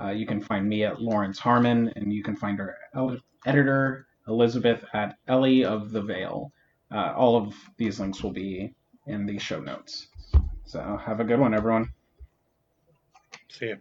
Uh, you can find me at Lawrence Harmon, and you can find our el- editor, Elizabeth, at Ellie of the Veil. Uh, all of these links will be in the show notes. So have a good one, everyone. See ya.